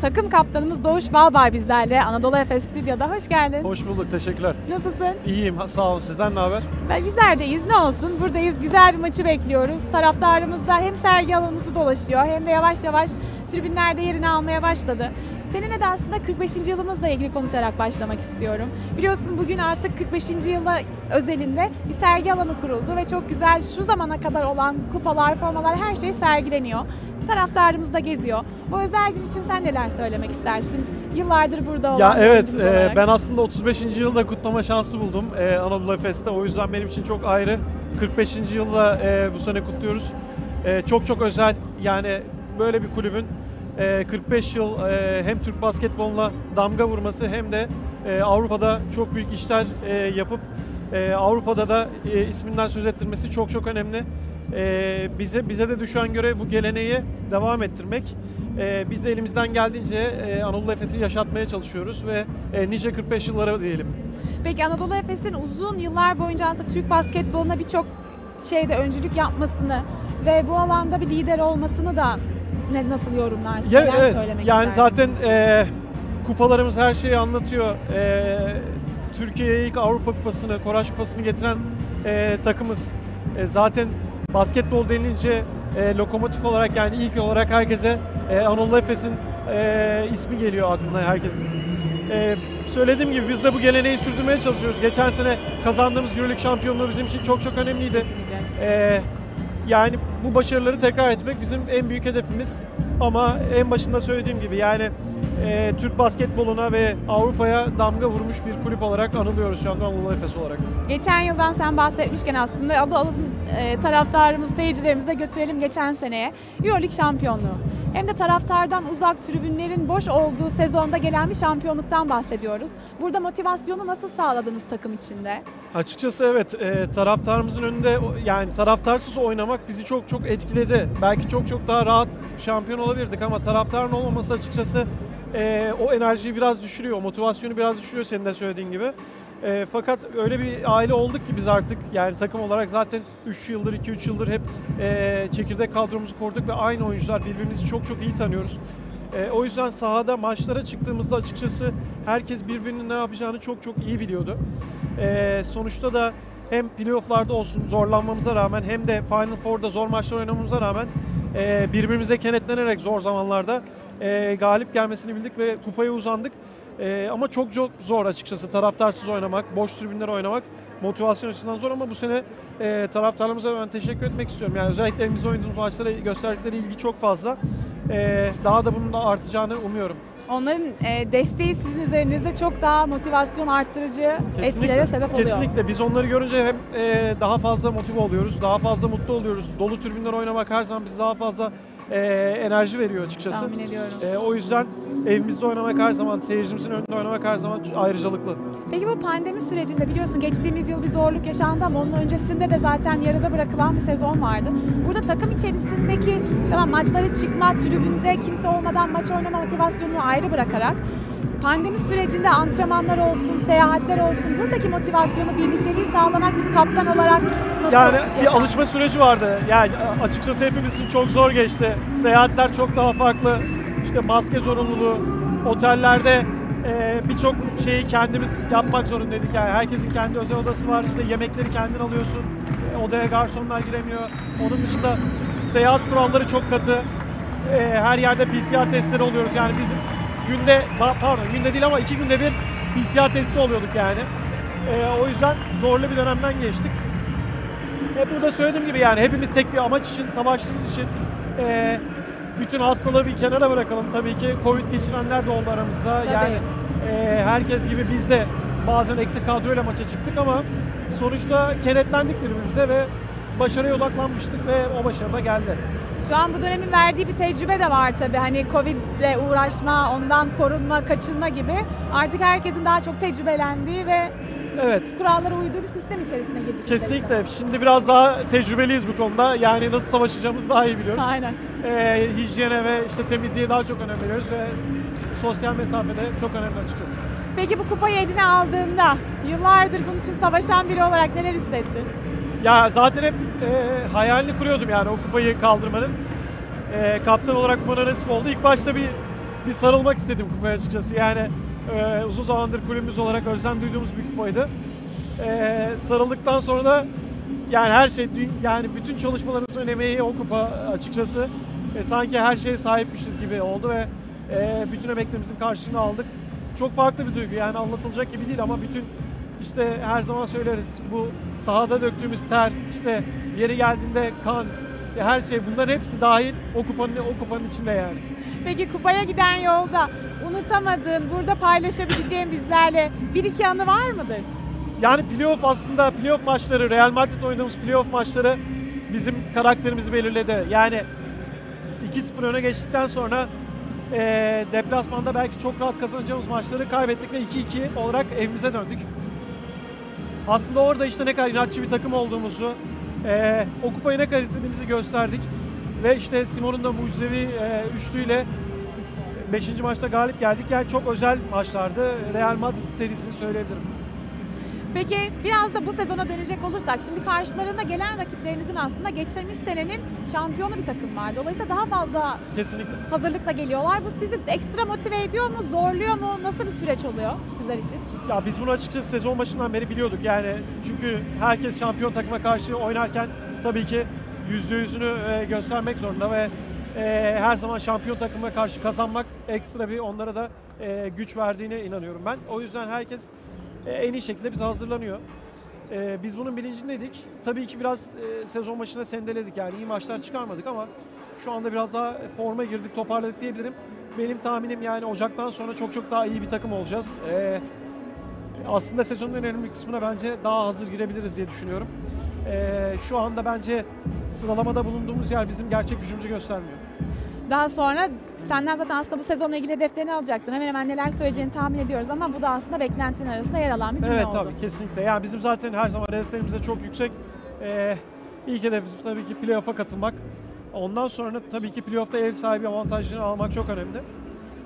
Takım kaptanımız Doğuş Balbay bizlerle Anadolu Efes Stüdyo'da. Hoş geldin. Hoş bulduk, teşekkürler. Nasılsın? İyiyim, sağ olun. Sizden ne haber? Ben bizler deyiz ne olsun buradayız güzel bir maçı bekliyoruz. Taraftarımız da hem sergi alanımızı dolaşıyor hem de yavaş yavaş tribünlerde yerini almaya başladı. Seninle de aslında 45. yılımızla ilgili konuşarak başlamak istiyorum. Biliyorsun bugün artık 45. yıla özelinde bir sergi alanı kuruldu ve çok güzel şu zamana kadar olan kupalar, formalar her şey sergileniyor. Taraftarımız da geziyor. Bu özel gün için sen neler söylemek istersin? Yıllardır burada olan Ya evet, e, ben aslında 35. yılda kutlama şansı buldum e, Anadolu Efes'te. O yüzden benim için çok ayrı. 45. yılda e, bu sene kutluyoruz. E, çok çok özel. Yani böyle bir kulübün e, 45 yıl e, hem Türk basketboluna damga vurması hem de e, Avrupa'da çok büyük işler e, yapıp e, Avrupa'da da e, isminden söz ettirmesi çok çok önemli. E, bize bize de düşen görev bu geleneği devam ettirmek. E, biz de elimizden geldiğince e, Anadolu Efes'i yaşatmaya çalışıyoruz ve e, nice 45 yıllara diyelim. Peki Anadolu Efes'in uzun yıllar boyunca aslında Türk basketboluna birçok şeyde öncülük yapmasını ve bu alanda bir lider olmasını da ne nasıl yorumlarsın? Ya, evet, söylemek yani istersin? zaten e, kupalarımız her şeyi anlatıyor. E, Türkiye'ye ilk Avrupa Kupası'nı, Koraç Kupası'nı getiren e, takımız. E, zaten basketbol denilince e, lokomotif olarak yani ilk olarak herkese e, Anadolu Efes'in e, ismi geliyor aklına herkesin. E, söylediğim gibi biz de bu geleneği sürdürmeye çalışıyoruz. Geçen sene kazandığımız Euroleague şampiyonluğu bizim için çok çok önemliydi. E, yani bu başarıları tekrar etmek bizim en büyük hedefimiz. Ama en başında söylediğim gibi yani e, Türk basketboluna ve Avrupa'ya damga vurmuş bir kulüp olarak anılıyoruz şu anda Anadolu Efes olarak. Geçen yıldan sen bahsetmişken aslında alalım e, de götürelim geçen seneye. Euroleague şampiyonluğu. Hem de taraftardan uzak tribünlerin boş olduğu sezonda gelen bir şampiyonluktan bahsediyoruz. Burada motivasyonu nasıl sağladınız takım içinde? Açıkçası evet e, taraftarımızın önünde yani taraftarsız oynamak bizi çok çok etkiledi. Belki çok çok daha rahat şampiyon olabilirdik ama taraftarın olmaması açıkçası e, o enerjiyi biraz düşürüyor, motivasyonu biraz düşürüyor senin de söylediğin gibi. E, fakat öyle bir aile olduk ki biz artık yani takım olarak zaten 3 yıldır 2-3 yıldır hep e, çekirdek kadromuzu kurduk ve aynı oyuncular birbirimizi çok çok iyi tanıyoruz. E, o yüzden sahada maçlara çıktığımızda açıkçası herkes birbirinin ne yapacağını çok çok iyi biliyordu. E, sonuçta da hem playofflarda olsun zorlanmamıza rağmen hem de Final Four'da zor maçlar oynamamıza rağmen e, birbirimize kenetlenerek zor zamanlarda e, galip gelmesini bildik ve kupaya uzandık. E, ama çok çok zor açıkçası taraftarsız oynamak, boş tribünler oynamak motivasyon açısından zor ama bu sene e, taraftarlarımıza ben teşekkür etmek istiyorum. Yani özellikle elimizde oynadığımız maçlara gösterdikleri ilgi çok fazla. E, daha da bunun da artacağını umuyorum. Onların e, desteği sizin üzerinizde çok daha motivasyon arttırıcı etkilere sebep oluyor. Kesinlikle. Biz onları görünce hem e, daha fazla motive oluyoruz, daha fazla mutlu oluyoruz. Dolu tribünler oynamak her zaman bize daha fazla e, enerji veriyor açıkçası. Tahmin ediyorum. E, o yüzden evimizde oynamak her zaman, seyircimizin önünde oynamak her zaman ayrıcalıklı. Peki bu pandemi sürecinde biliyorsun geçtiğimiz yıl bir zorluk yaşandı ama onun öncesinde de zaten yarıda bırakılan bir sezon vardı. Burada takım içerisindeki tamam maçlara çıkma, tribünde kimse olmadan maç oynama motivasyonunu ayrı bırakarak pandemi sürecinde antrenmanlar olsun, seyahatler olsun buradaki motivasyonu, birlikteliği sağlamak bir kaptan olarak nasıl Yani yaşandı? bir alışma süreci vardı. Yani açıkçası hepimiz için çok zor geçti. Seyahatler çok daha farklı. İşte maske zorunluluğu, otellerde e, birçok şeyi kendimiz yapmak zorundaydık. Yani herkesin kendi özel odası var. İşte yemekleri kendin alıyorsun. E, odaya garsonlar giremiyor. Onun dışında seyahat kuralları çok katı. E, her yerde PCR testleri oluyoruz. Yani bizim günde pa- pardon günde değil ama iki günde bir PCR testi oluyorduk yani. E, o yüzden zorlu bir dönemden geçtik. E, burada söylediğim gibi yani hepimiz tek bir amaç için savaştığımız için e, bütün hastalığı bir kenara bırakalım. Tabii ki Covid geçirenler de oldu aramızda. Tabii. Yani e, herkes gibi biz de bazen eksik kadroyla maça çıktık ama sonuçta kenetlendik birbirimize ve başarıya odaklanmıştık ve o başarı da geldi. Şu an bu dönemin verdiği bir tecrübe de var tabii. Hani Covid ile uğraşma, ondan korunma, kaçınma gibi. Artık herkesin daha çok tecrübelendiği ve Evet. kurallara uyduğu bir sistem içerisine girdik. Kesinlikle. Şimdi biraz daha tecrübeliyiz bu konuda. Yani nasıl savaşacağımızı daha iyi biliyoruz. Aynen. E, hijyene ve işte temizliğe daha çok önem veriyoruz ve sosyal mesafede çok önemli açıkçası. Peki bu kupayı eline aldığında yıllardır bunun için savaşan biri olarak neler hissettin? Ya zaten hep e, hayalini kuruyordum yani o kupayı kaldırmanın. e, kaptan olarak bana nasip oldu. İlk başta bir bir sarılmak istedim kupaya açıkçası. Yani e, uzun zamandır kulübümüz olarak özlem duyduğumuz bir kupaydı. E, sarıldıktan sonra da yani her şey yani bütün çalışmalarımızın emeği o kupa açıkçası. E, sanki her şeye sahipmişiz gibi oldu ve e, bütün emeklerimizin karşılığını aldık. Çok farklı bir duygu yani anlatılacak gibi değil ama bütün işte her zaman söyleriz bu sahada döktüğümüz ter, işte yeri geldiğinde kan, e, her şey bunların hepsi dahil o kupanın o kupanın içinde yani. Peki kupaya giden yolda unutamadığın, burada paylaşabileceğin bizlerle bir iki anı var mıdır? Yani playoff aslında playoff maçları, Real Madrid oynadığımız playoff maçları bizim karakterimizi belirledi. Yani 2-0 öne geçtikten sonra eee deplasmanda belki çok rahat kazanacağımız maçları kaybettik ve 2-2 olarak evimize döndük. Aslında orada işte ne kadar inatçı bir takım olduğumuzu, eee o kupayı ne kadar istediğimizi gösterdik. Ve işte Simon'un da mucizevi eee üçlüyle 5. maçta galip geldik. Yani çok özel maçlardı. Real Madrid serisini söyleyebilirim. Peki biraz da bu sezona dönecek olursak şimdi karşılarında gelen rakiplerinizin aslında geçtiğimiz senenin şampiyonu bir takım var. Dolayısıyla daha fazla Kesinlikle. hazırlıkla geliyorlar. Bu sizi ekstra motive ediyor mu, zorluyor mu? Nasıl bir süreç oluyor sizler için? Ya biz bunu açıkçası sezon başından beri biliyorduk yani çünkü herkes şampiyon takıma karşı oynarken tabii ki yüzde yüzünü e, göstermek zorunda ve e, her zaman şampiyon takıma karşı kazanmak ekstra bir onlara da e, güç verdiğine inanıyorum ben. O yüzden herkes e, en iyi şekilde bize hazırlanıyor. E, biz bunun bilincindeydik. Tabii ki biraz e, sezon başında sendeledik yani iyi maçlar çıkarmadık ama şu anda biraz daha forma girdik, toparladık diyebilirim. Benim tahminim yani Ocak'tan sonra çok çok daha iyi bir takım olacağız. E, aslında sezonun önemli kısmına bence daha hazır girebiliriz diye düşünüyorum. Ee, şu anda bence sıralamada bulunduğumuz yer bizim gerçek gücümüzü göstermiyor. Daha sonra senden zaten aslında bu sezonla ilgili hedeflerini alacaktım. Hemen hemen neler söyleyeceğini tahmin ediyoruz ama bu da aslında beklentinin arasında yer alan bir cümle Evet oldu. tabii kesinlikle. Yani bizim zaten her zaman hedeflerimiz de çok yüksek. Ee, ilk hedefimiz tabii ki playoff'a katılmak. Ondan sonra tabii ki playoff'ta ev sahibi avantajını almak çok önemli.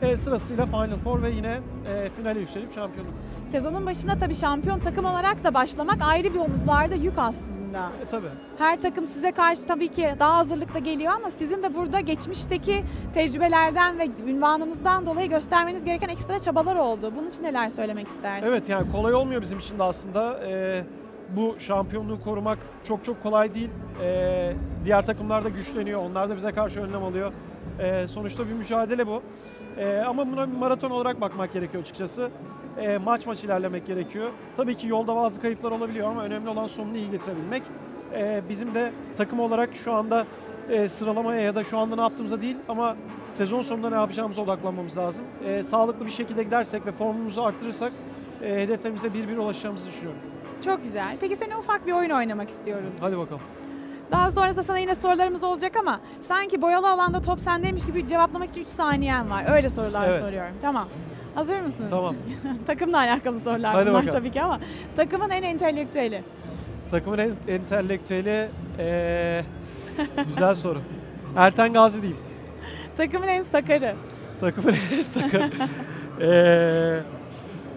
Ee, sırasıyla Final Four ve yine e, finale yükselip şampiyonluk. Sezonun başına tabii şampiyon takım olarak da başlamak ayrı bir omuzlarda yük aslında. E, tabii. Her takım size karşı tabii ki daha hazırlıkla geliyor ama sizin de burada geçmişteki tecrübelerden ve ünvanınızdan dolayı göstermeniz gereken ekstra çabalar oldu. Bunun için neler söylemek istersin? Evet yani kolay olmuyor bizim için de aslında. Ee, bu şampiyonluğu korumak çok çok kolay değil. Ee, diğer takımlar da güçleniyor. Onlar da bize karşı önlem alıyor. Ee, sonuçta bir mücadele bu. Ee, ama buna bir maraton olarak bakmak gerekiyor açıkçası. Ee, maç maç ilerlemek gerekiyor. Tabii ki yolda bazı kayıplar olabiliyor ama önemli olan sonunu iyi getirebilmek. Ee, bizim de takım olarak şu anda e, sıralamaya ya da şu anda ne yaptığımıza değil ama sezon sonunda ne yapacağımıza odaklanmamız lazım. Ee, sağlıklı bir şekilde gidersek ve formumuzu arttırırsak e, hedeflerimize bir bir ulaşacağımızı düşünüyorum. Çok güzel. Peki seninle ufak bir oyun oynamak istiyoruz. Hadi bakalım. Daha sonrasında sana yine sorularımız olacak ama sanki boyalı alanda top sendeymiş gibi cevaplamak için 3 saniyen var. Öyle sorular Evet. soruyorum. Tamam. Hazır mısın? Tamam. Takımla alakalı sorular Hadi bunlar bakalım. tabii ki ama takımın en entelektüeli. Takımın en entelektüeli e, güzel soru. Erten Gazi diyeyim. Takımın en sakarı. Takımın en sakarı. e,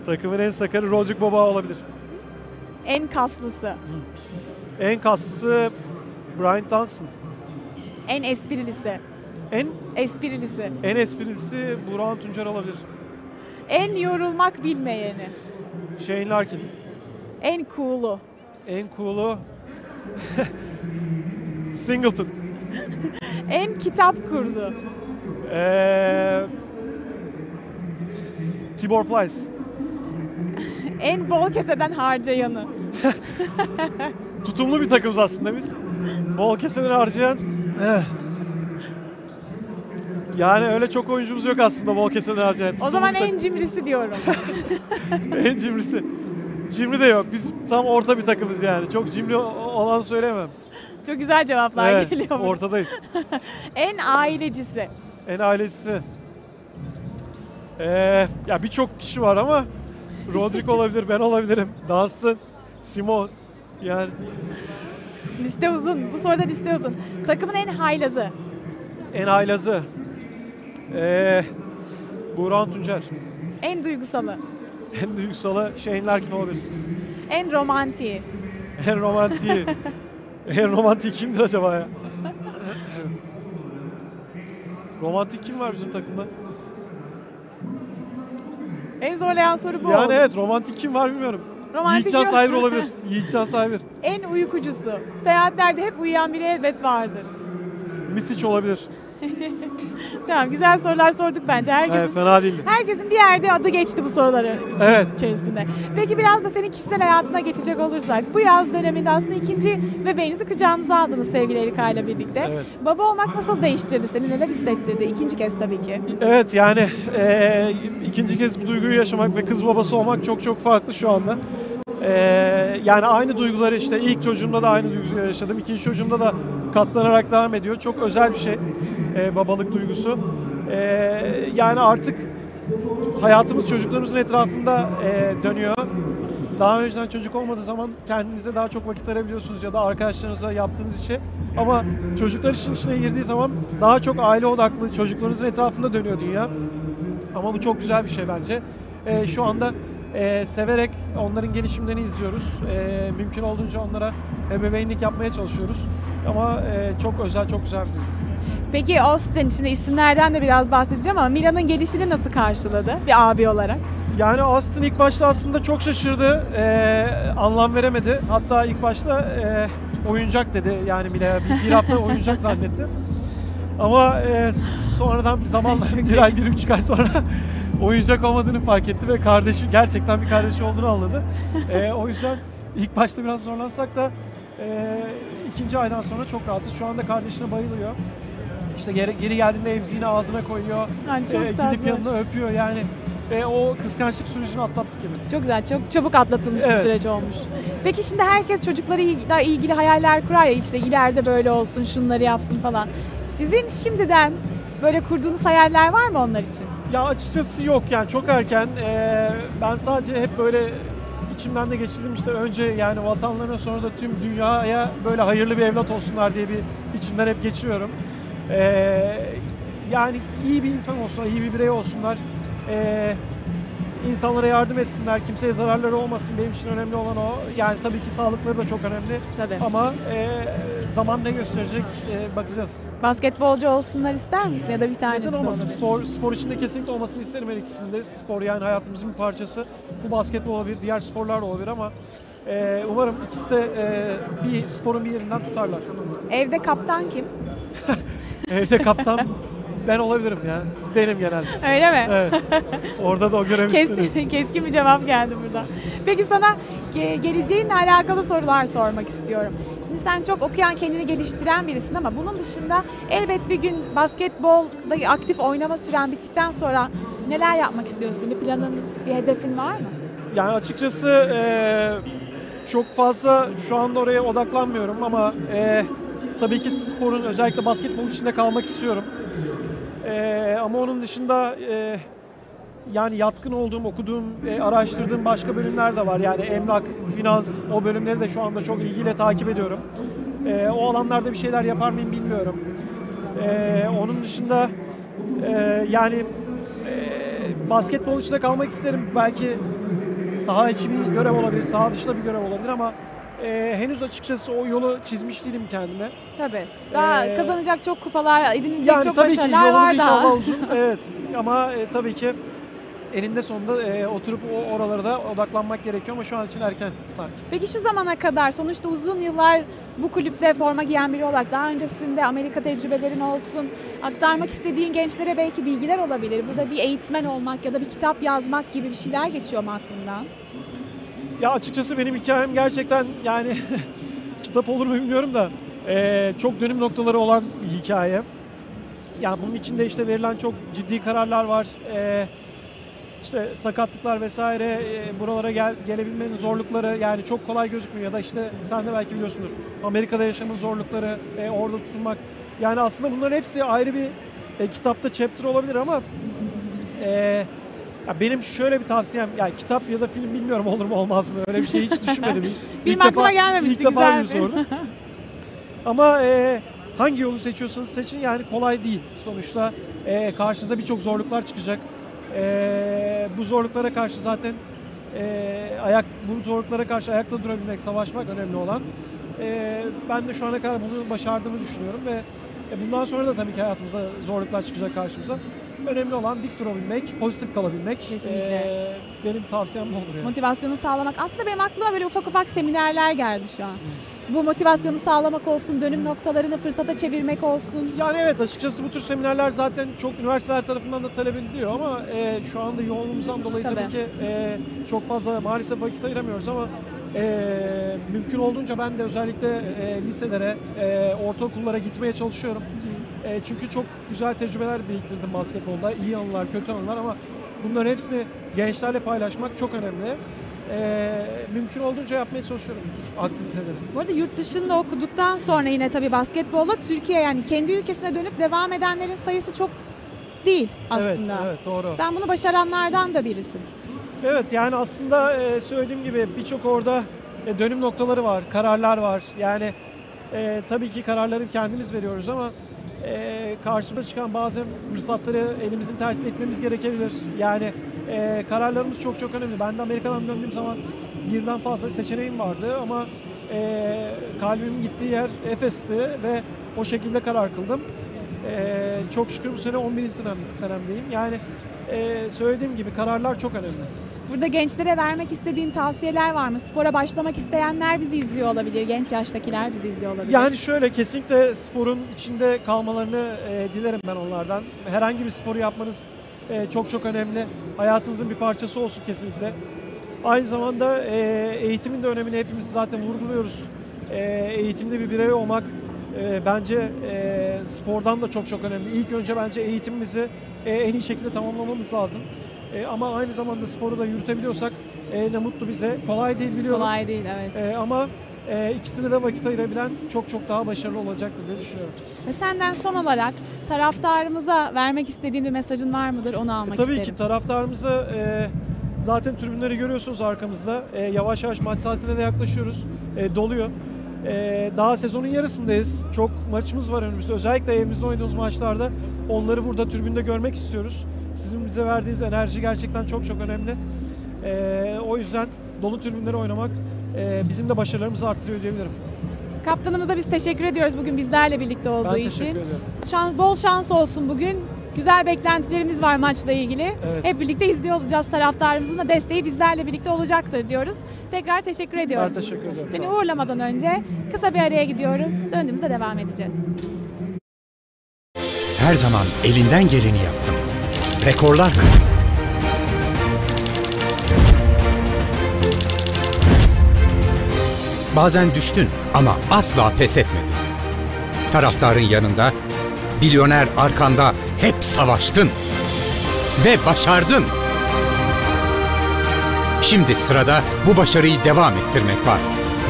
takımın en sakarı Rodrik Baba olabilir. En kaslısı. En kaslısı Brian Johnson. En esprilisi. En Esprilisi. en esprilisi Burhan Tuncer olabilir. En yorulmak bilmeyeni. Shane Larkin. En cool'u. En cool'u Singleton. En kitap kurdu. Ee, Tibor Plyce. En bol keseden harcayanı. Tutumlu bir takımız aslında biz. Bol keseleri harcayan. eh. Yani öyle çok oyuncumuz yok aslında bol keseleri harcayan. O zaman en cimrisi diyorum. en cimrisi. Cimri de yok. Biz tam orta bir takımız yani. Çok cimri olan söyleyemem. Çok güzel cevaplar Evet, geliyor. ortadayız. en ailecisi. En ailecisi. Ee, ya birçok kişi var ama Rodrik olabilir, ben olabilirim. Dunstan, Simon. Yani Liste uzun. Bu soruda liste uzun. Takımın en haylazı. en haylazı. Ee, Burhan Tuncer. En duygusalı. En duygusalı Shane Larkin olabilir. En romantiği. En romantiği. en romantiği kimdir acaba ya? Romantik kim var bizim takımda? En zorlayan soru bu yani oldu. evet romantik kim var bilmiyorum. Romantik Yiğitcan. Saybir olabilir. Yiğitcan Saybir. En uykucusu. Seyahatlerde hep uyuyan biri elbet vardır. Misic olabilir. Tamam güzel sorular sorduk bence. Herkesin, Evet fena değildi. herkesin bir yerde adı geçti bu soruları Evet. içerisinde. Peki biraz da senin kişisel hayatına geçecek olursak. Bu yaz döneminde aslında ikinci bebeğinizi kucağınıza aldınız sevgili Erika ile birlikte. Evet. Baba olmak nasıl değiştirdi seni? Neler hissettirdi? İkinci kez tabii ki. Evet yani eee, ikinci kez bu duyguyu yaşamak ve kız babası olmak çok çok farklı şu anda. Eee, yani aynı duyguları işte ilk çocuğumda da aynı duyguyu yaşadım. İkinci çocuğumda da katlanarak devam ediyor. Çok özel bir şey eee, babalık duygusu. Eee, yani artık hayatımız çocuklarımızın etrafında eee, dönüyor. Daha önceden çocuk olmadığı zaman kendinize daha çok vakit ayırabiliyorsunuz ya da arkadaşlarınıza yaptığınız işi. Ama çocuklar işin içine girdiği zaman daha çok aile odaklı çocuklarınızın etrafında dönüyor dünya. Ama bu çok güzel bir şey bence. Ee, şu anda e, severek onların gelişimlerini izliyoruz. Ee, mümkün olduğunca onlara ebeveynlik yapmaya çalışıyoruz. Ama e, çok özel, çok güzel bir duygu. Peki Austin, şimdi isimlerden de biraz bahsedeceğim ama Milan'ın gelişini nasıl karşıladı bir abi olarak? Yani Austin ilk başta aslında çok şaşırdı. Ee, anlam veremedi. Hatta ilk başta e, oyuncak dedi. Yani bile bir, bir hafta oyuncak zannetti. Ama e, sonradan bir zamanla bir ay, bir buçuk ay sonra oyuncak olmadığını fark etti ve kardeşi gerçekten bir kardeşi olduğunu anladı. Ee, o yüzden ilk başta biraz zorlansak da e, ikinci aydan sonra çok rahatız. Şu anda kardeşine bayılıyor. İşte geri, geri geldiğinde emziğini ağzına koyuyor. Ay, çok Ee, tatlı. gidip yanına öpüyor yani. Ve o kıskançlık sürecini atlattık gibi. Çok güzel, çok çabuk atlatılmış bir Evet. süreç olmuş. Peki şimdi herkes çocuklarıyla ilgili hayaller kurar ya işte ileride böyle olsun, şunları yapsın falan. Sizin şimdiden böyle kurduğunuz hayaller var mı onlar için? Ya açıkçası yok yani çok erken. Ee, ben sadece hep böyle içimden de geçirdim işte önce yani vatanlarına sonra da tüm dünyaya böyle hayırlı bir evlat olsunlar diye bir içimden hep geçiriyorum. Ee, yani iyi bir insan olsunlar, iyi bir birey olsunlar. Ee, insanlara yardım etsinler, kimseye zararları olmasın. Benim için önemli olan o. Yani tabii ki sağlıkları da çok önemli. Tabii. Ama e, zaman ne gösterecek e, bakacağız. Basketbolcu olsunlar ister misin ya da bir tanesi Neden de olmasın? olur. Spor, spor içinde kesinlikle olmasını isterim her ikisinde. Spor yani hayatımızın bir parçası. Bu basketbol olabilir, diğer sporlar da olabilir ama e, umarım ikisi de e, bir sporun bir yerinden tutarlar. Evde kaptan kim? Evde kaptan ben olabilirim ya. Benim genelde. Öyle mi? Evet. Orada da o görevi. Keskin, keskin bir cevap geldi burada. Peki sana ge- geleceğinle alakalı sorular sormak istiyorum. Şimdi sen çok okuyan, kendini geliştiren birisin ama bunun dışında elbet bir gün basketbolda aktif oynama süren bittikten sonra neler yapmak istiyorsun? Bir planın, bir hedefin var mı? Yani açıkçası e, çok fazla şu anda oraya odaklanmıyorum ama e, tabii ki sporun özellikle basketbol içinde kalmak istiyorum. E, ama onun dışında e, yani yatkın olduğum, okuduğum, e, araştırdığım başka bölümler de var. Yani emlak, finans o bölümleri de şu anda çok ilgiyle takip ediyorum. E, o alanlarda bir şeyler yapar mıyım bilmiyorum. E, onun dışında e, yani e, basketbol içinde kalmak isterim. Belki saha içi bir görev olabilir, saha dışında bir görev olabilir ama e, henüz açıkçası o yolu çizmiş değilim kendime. Tabii. Daha Ee, kazanacak çok kupalar, edinilecek Yani çok tabii ki başarılar yolumuz var inşallah daha. uzun. evet ama e, tabii ki eninde sonunda e, oturup o oralara da odaklanmak gerekiyor ama şu an için erken sanki. Peki şu zamana kadar sonuçta uzun yıllar bu kulüpte forma giyen biri olarak daha öncesinde Amerika tecrübelerin olsun, aktarmak istediğin gençlere belki bilgiler olabilir. Burada bir eğitmen olmak ya da bir kitap yazmak gibi bir şeyler geçiyor mu aklından? Ya açıkçası benim hikayem gerçekten yani kitap olur mu bilmiyorum da e, çok dönüm noktaları olan bir hikaye. Yani bunun içinde işte verilen çok ciddi kararlar var. E, işte sakatlıklar vesaire e, buralara gel, gelebilmenin zorlukları yani çok kolay gözükmüyor ya da işte sen de belki biliyorsundur Amerika'da yaşamın zorlukları e, orada tutunmak yani aslında bunların hepsi ayrı bir e, kitapta chapter olabilir ama e, ya benim şöyle bir tavsiyem ya kitap ya da film bilmiyorum olur mu olmaz mı öyle bir şey hiç düşünmedim. İlk- Film ilk aklıma defa- gelmemişti, ilk defa güzel bir- sordum. Ama e, hangi yolu seçiyorsanız seçin yani kolay değil. Sonuçta e, karşınıza birçok zorluklar çıkacak. E, bu zorluklara karşı zaten e, ayak bu zorluklara karşı ayakta durabilmek, savaşmak önemli olan. E, ben de şu ana kadar bunu başardığımı düşünüyorum ve E, bundan sonra da tabii ki hayatımıza zorluklar çıkacak karşımıza. Önemli olan dik durabilmek, pozitif kalabilmek. Kesinlikle. E, benim tavsiyem bu olur yani. Motivasyonu sağlamak. Aslında benim aklıma böyle ufak ufak seminerler geldi şu an. Bu motivasyonu sağlamak olsun, dönüm noktalarını fırsata çevirmek olsun. Yani evet açıkçası bu tür seminerler zaten çok üniversiteler tarafından da talep ediliyor ama e, şu anda yoğunluğumuzdan dolayı tabii, Tabii. ki e, çok fazla maalesef vakit ayıramıyoruz ama e, mümkün olduğunca ben de özellikle e, liselere, e, ortaokullara gitmeye çalışıyorum. E, çünkü çok güzel tecrübeler biriktirdim basketbolda. İyi anılar, kötü anılar ama bunların hepsini gençlerle paylaşmak çok önemli. E, mümkün olduğunca yapmaya çalışıyorum bu tür aktiviteleri. Bu arada yurt dışında okuduktan sonra yine tabii basketbolla Türkiye yani kendi ülkesine dönüp devam edenlerin sayısı çok değil aslında. Evet, evet doğru. Sen bunu başaranlardan da birisin. Evet yani aslında e, söylediğim gibi birçok orada e, dönüm noktaları var, kararlar var. Yani e, tabii ki kararları kendimiz veriyoruz ama e, karşımıza çıkan bazen fırsatları elimizin tersine etmemiz gerekebilir. Yani e, kararlarımız çok çok önemli. Ben de Amerika'dan döndüğüm zaman birden fazla seçeneğim vardı ama e, kalbimin gittiği yer Efes'ti ve o şekilde karar kıldım. E, çok şükür bu sene 11. senem, senemdeyim. Yani e, söylediğim gibi kararlar çok önemli. Burada gençlere vermek istediğin tavsiyeler var mı? Spora başlamak isteyenler bizi izliyor olabilir, genç yaştakiler bizi izliyor olabilir. Yani şöyle kesinlikle sporun içinde kalmalarını e, dilerim ben onlardan. Herhangi bir sporu yapmanız e, çok çok önemli. Hayatınızın bir parçası olsun kesinlikle. Aynı zamanda e, eğitimin de önemini hepimiz zaten vurguluyoruz. E, eğitimli bir birey olmak e, bence e, spordan da çok çok önemli. İlk önce bence eğitimimizi e, en iyi şekilde tamamlamamız lazım. E, ama aynı zamanda sporu da yürütebiliyorsak e, ne mutlu bize. Kolay değil biliyorum. Kolay değil evet. E, ama e, ikisine de vakit ayırabilen çok çok daha başarılı olacaktır diye düşünüyorum. Ve senden son olarak taraftarımıza vermek istediğin bir mesajın var mıdır? Onu almak E, tabii isterim. ki taraftarımıza e, zaten tribünleri görüyorsunuz arkamızda. E, yavaş yavaş maç saatine de yaklaşıyoruz. E, doluyor. E, daha sezonun yarısındayız. Çok maçımız var önümüzde. Özellikle evimizde oynadığımız maçlarda onları burada tribünde görmek istiyoruz. Sizin bize verdiğiniz enerji gerçekten çok çok önemli. E, o yüzden dolu tribünleri oynamak e, bizim de başarılarımızı arttırıyor diyebilirim. Kaptanımıza biz teşekkür ediyoruz bugün bizlerle birlikte olduğu Ben için. Şans, bol şans olsun bugün. Güzel beklentilerimiz var maçla ilgili. Evet. Hep birlikte izliyor olacağız. Taraftarımızın da desteği bizlerle birlikte olacaktır diyoruz. Tekrar teşekkür ediyorum. Ben teşekkür ediyorum. Seni uğurlamadan önce kısa bir araya gidiyoruz. Döndüğümüzde devam edeceğiz. Her zaman elinden geleni yaptın. Rekorlar kırdın. Bazen düştün ama asla pes etmedin. Taraftarın yanında, milyoner arkanda hep savaştın. Ve başardın. Şimdi sırada bu başarıyı devam ettirmek var.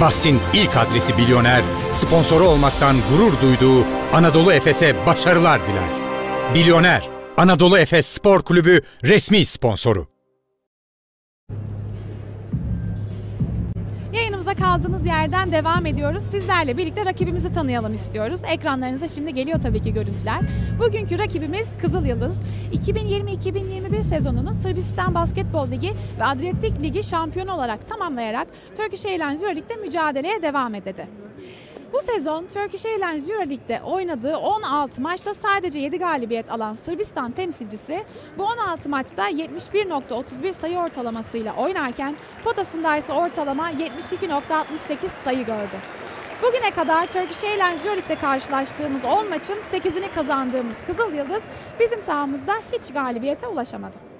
Bahsin ilk adresi Milyoner, sponsoru olmaktan gurur duyduğu Anadolu Efes'e başarılar diler. Milyoner, Anadolu Efes Spor Kulübü resmi sponsoru. Yayınımıza kaldığımız yerden devam ediyoruz. Sizlerle birlikte rakibimizi tanıyalım istiyoruz. Ekranlarınıza şimdi geliyor tabii ki görüntüler. Bugünkü rakibimiz Kızıl Yıldız. 2020-2021 sezonunu Sırbistan Basketbol Ligi ve Adriyatik Ligi şampiyonu olarak tamamlayarak Turkish Airlines Euroleague'de mücadeleye devam edildi. Bu sezon Turkish Airlines Euroleague'de oynadığı 16 maçta sadece 7 galibiyet alan Sırbistan temsilcisi bu 16 maçta 71.31 sayı ortalamasıyla oynarken potasında ise ortalama 72.68 sayı gördü. Bugüne kadar Turkish Airlines Euroleague'de karşılaştığımız 10 maçın 8'ini kazandığımız Kızıl Yıldız bizim sahamızda hiç galibiyete ulaşamadı.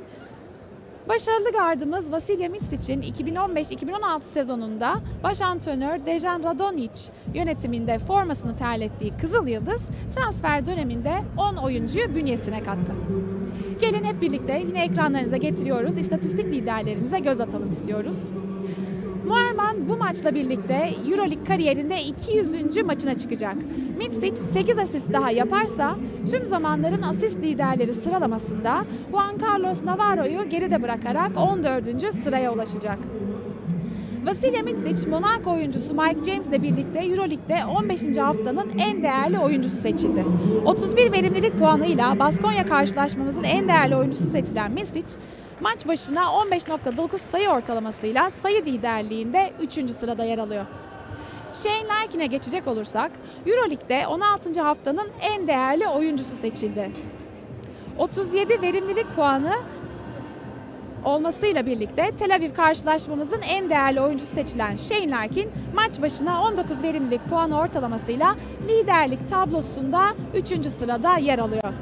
Başarılı gardımız Vasilya Mitsic'in 2015-2016 sezonunda baş antrenör Dejan Radonic yönetiminde formasını terlettiği Kızıl Yıldız transfer döneminde 10 oyuncuyu bünyesine kattı. Gelin hep birlikte yine ekranlarınıza getiriyoruz. İstatistik liderlerimize göz atalım istiyoruz. Muarman bu maçla birlikte Euroleague kariyerinde 200. maçına çıkacak. Mitsic 8 asist daha yaparsa tüm zamanların asist liderleri sıralamasında Juan Carlos Navarro'yu geride bırakarak 14. sıraya ulaşacak. Vasilya Mitsic, Monaco oyuncusu Mike James ile birlikte Euroleague'de 15. haftanın en değerli oyuncusu seçildi. 31 verimlilik puanıyla Baskonya karşılaşmamızın en değerli oyuncusu seçilen Mitsic, maç başına 15.9 sayı ortalamasıyla sayı liderliğinde 3. sırada yer alıyor. Shane Larkin'e geçecek olursak, Euroleague'de 16. haftanın en değerli oyuncusu seçildi. 37 verimlilik puanı olmasıyla birlikte Tel Aviv karşılaşmamızın en değerli oyuncusu seçilen Shane Larkin maç başına 19 verimlilik puanı ortalamasıyla liderlik tablosunda 3. sırada yer alıyor.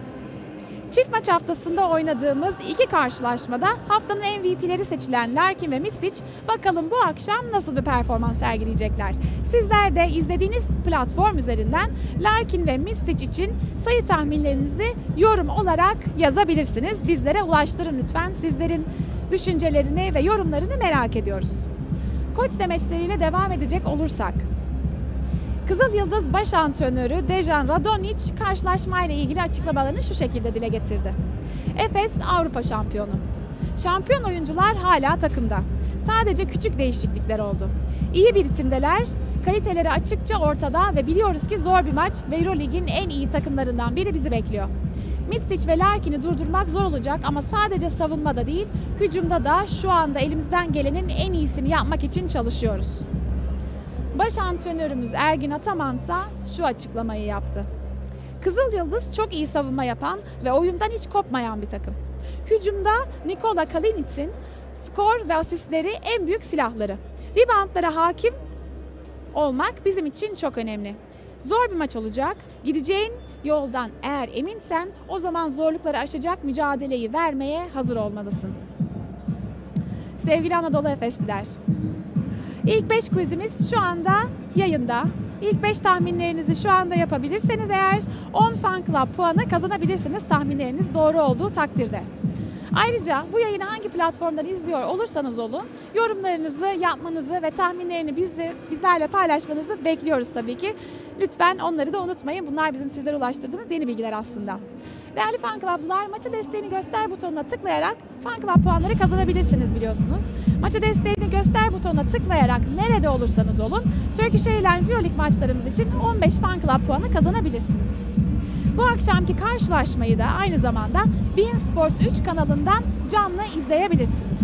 Çift maç haftasında oynadığımız iki karşılaşmada haftanın MVP'leri seçilen Larkin ve Mistic bakalım bu akşam nasıl bir performans sergileyecekler. Sizler de izlediğiniz platform üzerinden Larkin ve Mistic için sayı tahminlerinizi yorum olarak yazabilirsiniz. Bizlere ulaştırın lütfen. Sizlerin düşüncelerini ve yorumlarını merak ediyoruz. Koç demeçleriyle devam edecek olursak, Kızıl Yıldız baş antrenörü Dejan Radonic karşılaşmayla ilgili açıklamalarını şu şekilde dile getirdi. Efes Avrupa şampiyonu. Şampiyon oyuncular hala takımda. Sadece küçük değişiklikler oldu. İyi bir ritimdeler, kaliteleri açıkça ortada ve biliyoruz ki zor bir maç ve Eurolig'in en iyi takımlarından biri bizi bekliyor. Mistic ve Larkin'i durdurmak zor olacak ama sadece savunmada değil, hücumda da şu anda elimizden gelenin en iyisini yapmak için çalışıyoruz. Baş antrenörümüz Ergin Ataman ise şu açıklamayı yaptı. Kızıl Yıldız çok iyi savunma yapan ve oyundan hiç kopmayan bir takım. Hücumda Nikola Kalinic'in skor ve asistleri en büyük silahları. Reboundlara hakim olmak bizim için çok önemli. Zor bir maç olacak. Gideceğin yoldan eğer eminsen o zaman zorlukları aşacak mücadeleyi vermeye hazır olmalısın. Sevgili Anadolu Efesliler, İlk 5 quizimiz şu anda yayında. İlk 5 tahminlerinizi şu anda yapabilirseniz eğer 10 fan club puanı kazanabilirsiniz tahminleriniz doğru olduğu takdirde. Ayrıca bu yayını hangi platformdan izliyor olursanız olun yorumlarınızı yapmanızı ve tahminlerini bizle, bizlerle paylaşmanızı bekliyoruz tabii ki. Lütfen onları da unutmayın. Bunlar bizim sizlere ulaştırdığımız yeni bilgiler aslında. Değerli fan club'lar maça desteğini göster butonuna tıklayarak fan club puanları kazanabilirsiniz biliyorsunuz. Maça desteğini göster butonuna tıklayarak nerede olursanız olun Turkish Airlines Euroleague maçlarımız için 15 fan club puanı kazanabilirsiniz. Bu akşamki karşılaşmayı da aynı zamanda Bein Sports 3 kanalından canlı izleyebilirsiniz.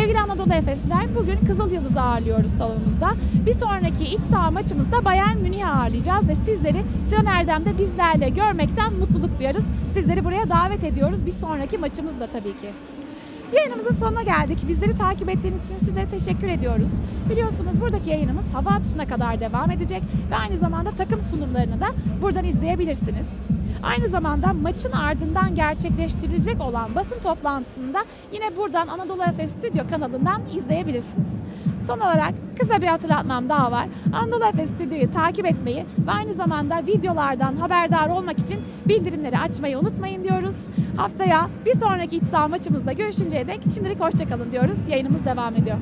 Sevgili Anadolu Efesliler bugün Kızıl Yıldız'ı ağırlıyoruz salonumuzda. Bir sonraki iç saha maçımızda Bayern Münih'i ağırlayacağız ve sizleri Sinan Erdem'de bizlerle görmekten mutluluk duyarız. Sizleri buraya davet ediyoruz bir sonraki maçımızda tabii ki. Yayınımızın sonuna geldik. Bizleri takip ettiğiniz için sizlere teşekkür ediyoruz. Biliyorsunuz buradaki yayınımız hava atışına kadar devam edecek ve aynı zamanda takım sunumlarını da buradan izleyebilirsiniz. Aynı zamanda maçın ardından gerçekleştirilecek olan basın toplantısını da yine buradan Anadolu Efes Stüdyo kanalından izleyebilirsiniz. Son olarak kısa bir hatırlatmam daha var. Anadolu Efes Stüdyo'yu takip etmeyi ve aynı zamanda videolardan haberdar olmak için bildirimleri açmayı unutmayın diyoruz. Haftaya bir sonraki iç saha maçımızda görüşünceye dek şimdilik hoşçakalın diyoruz. Yayınımız devam ediyor.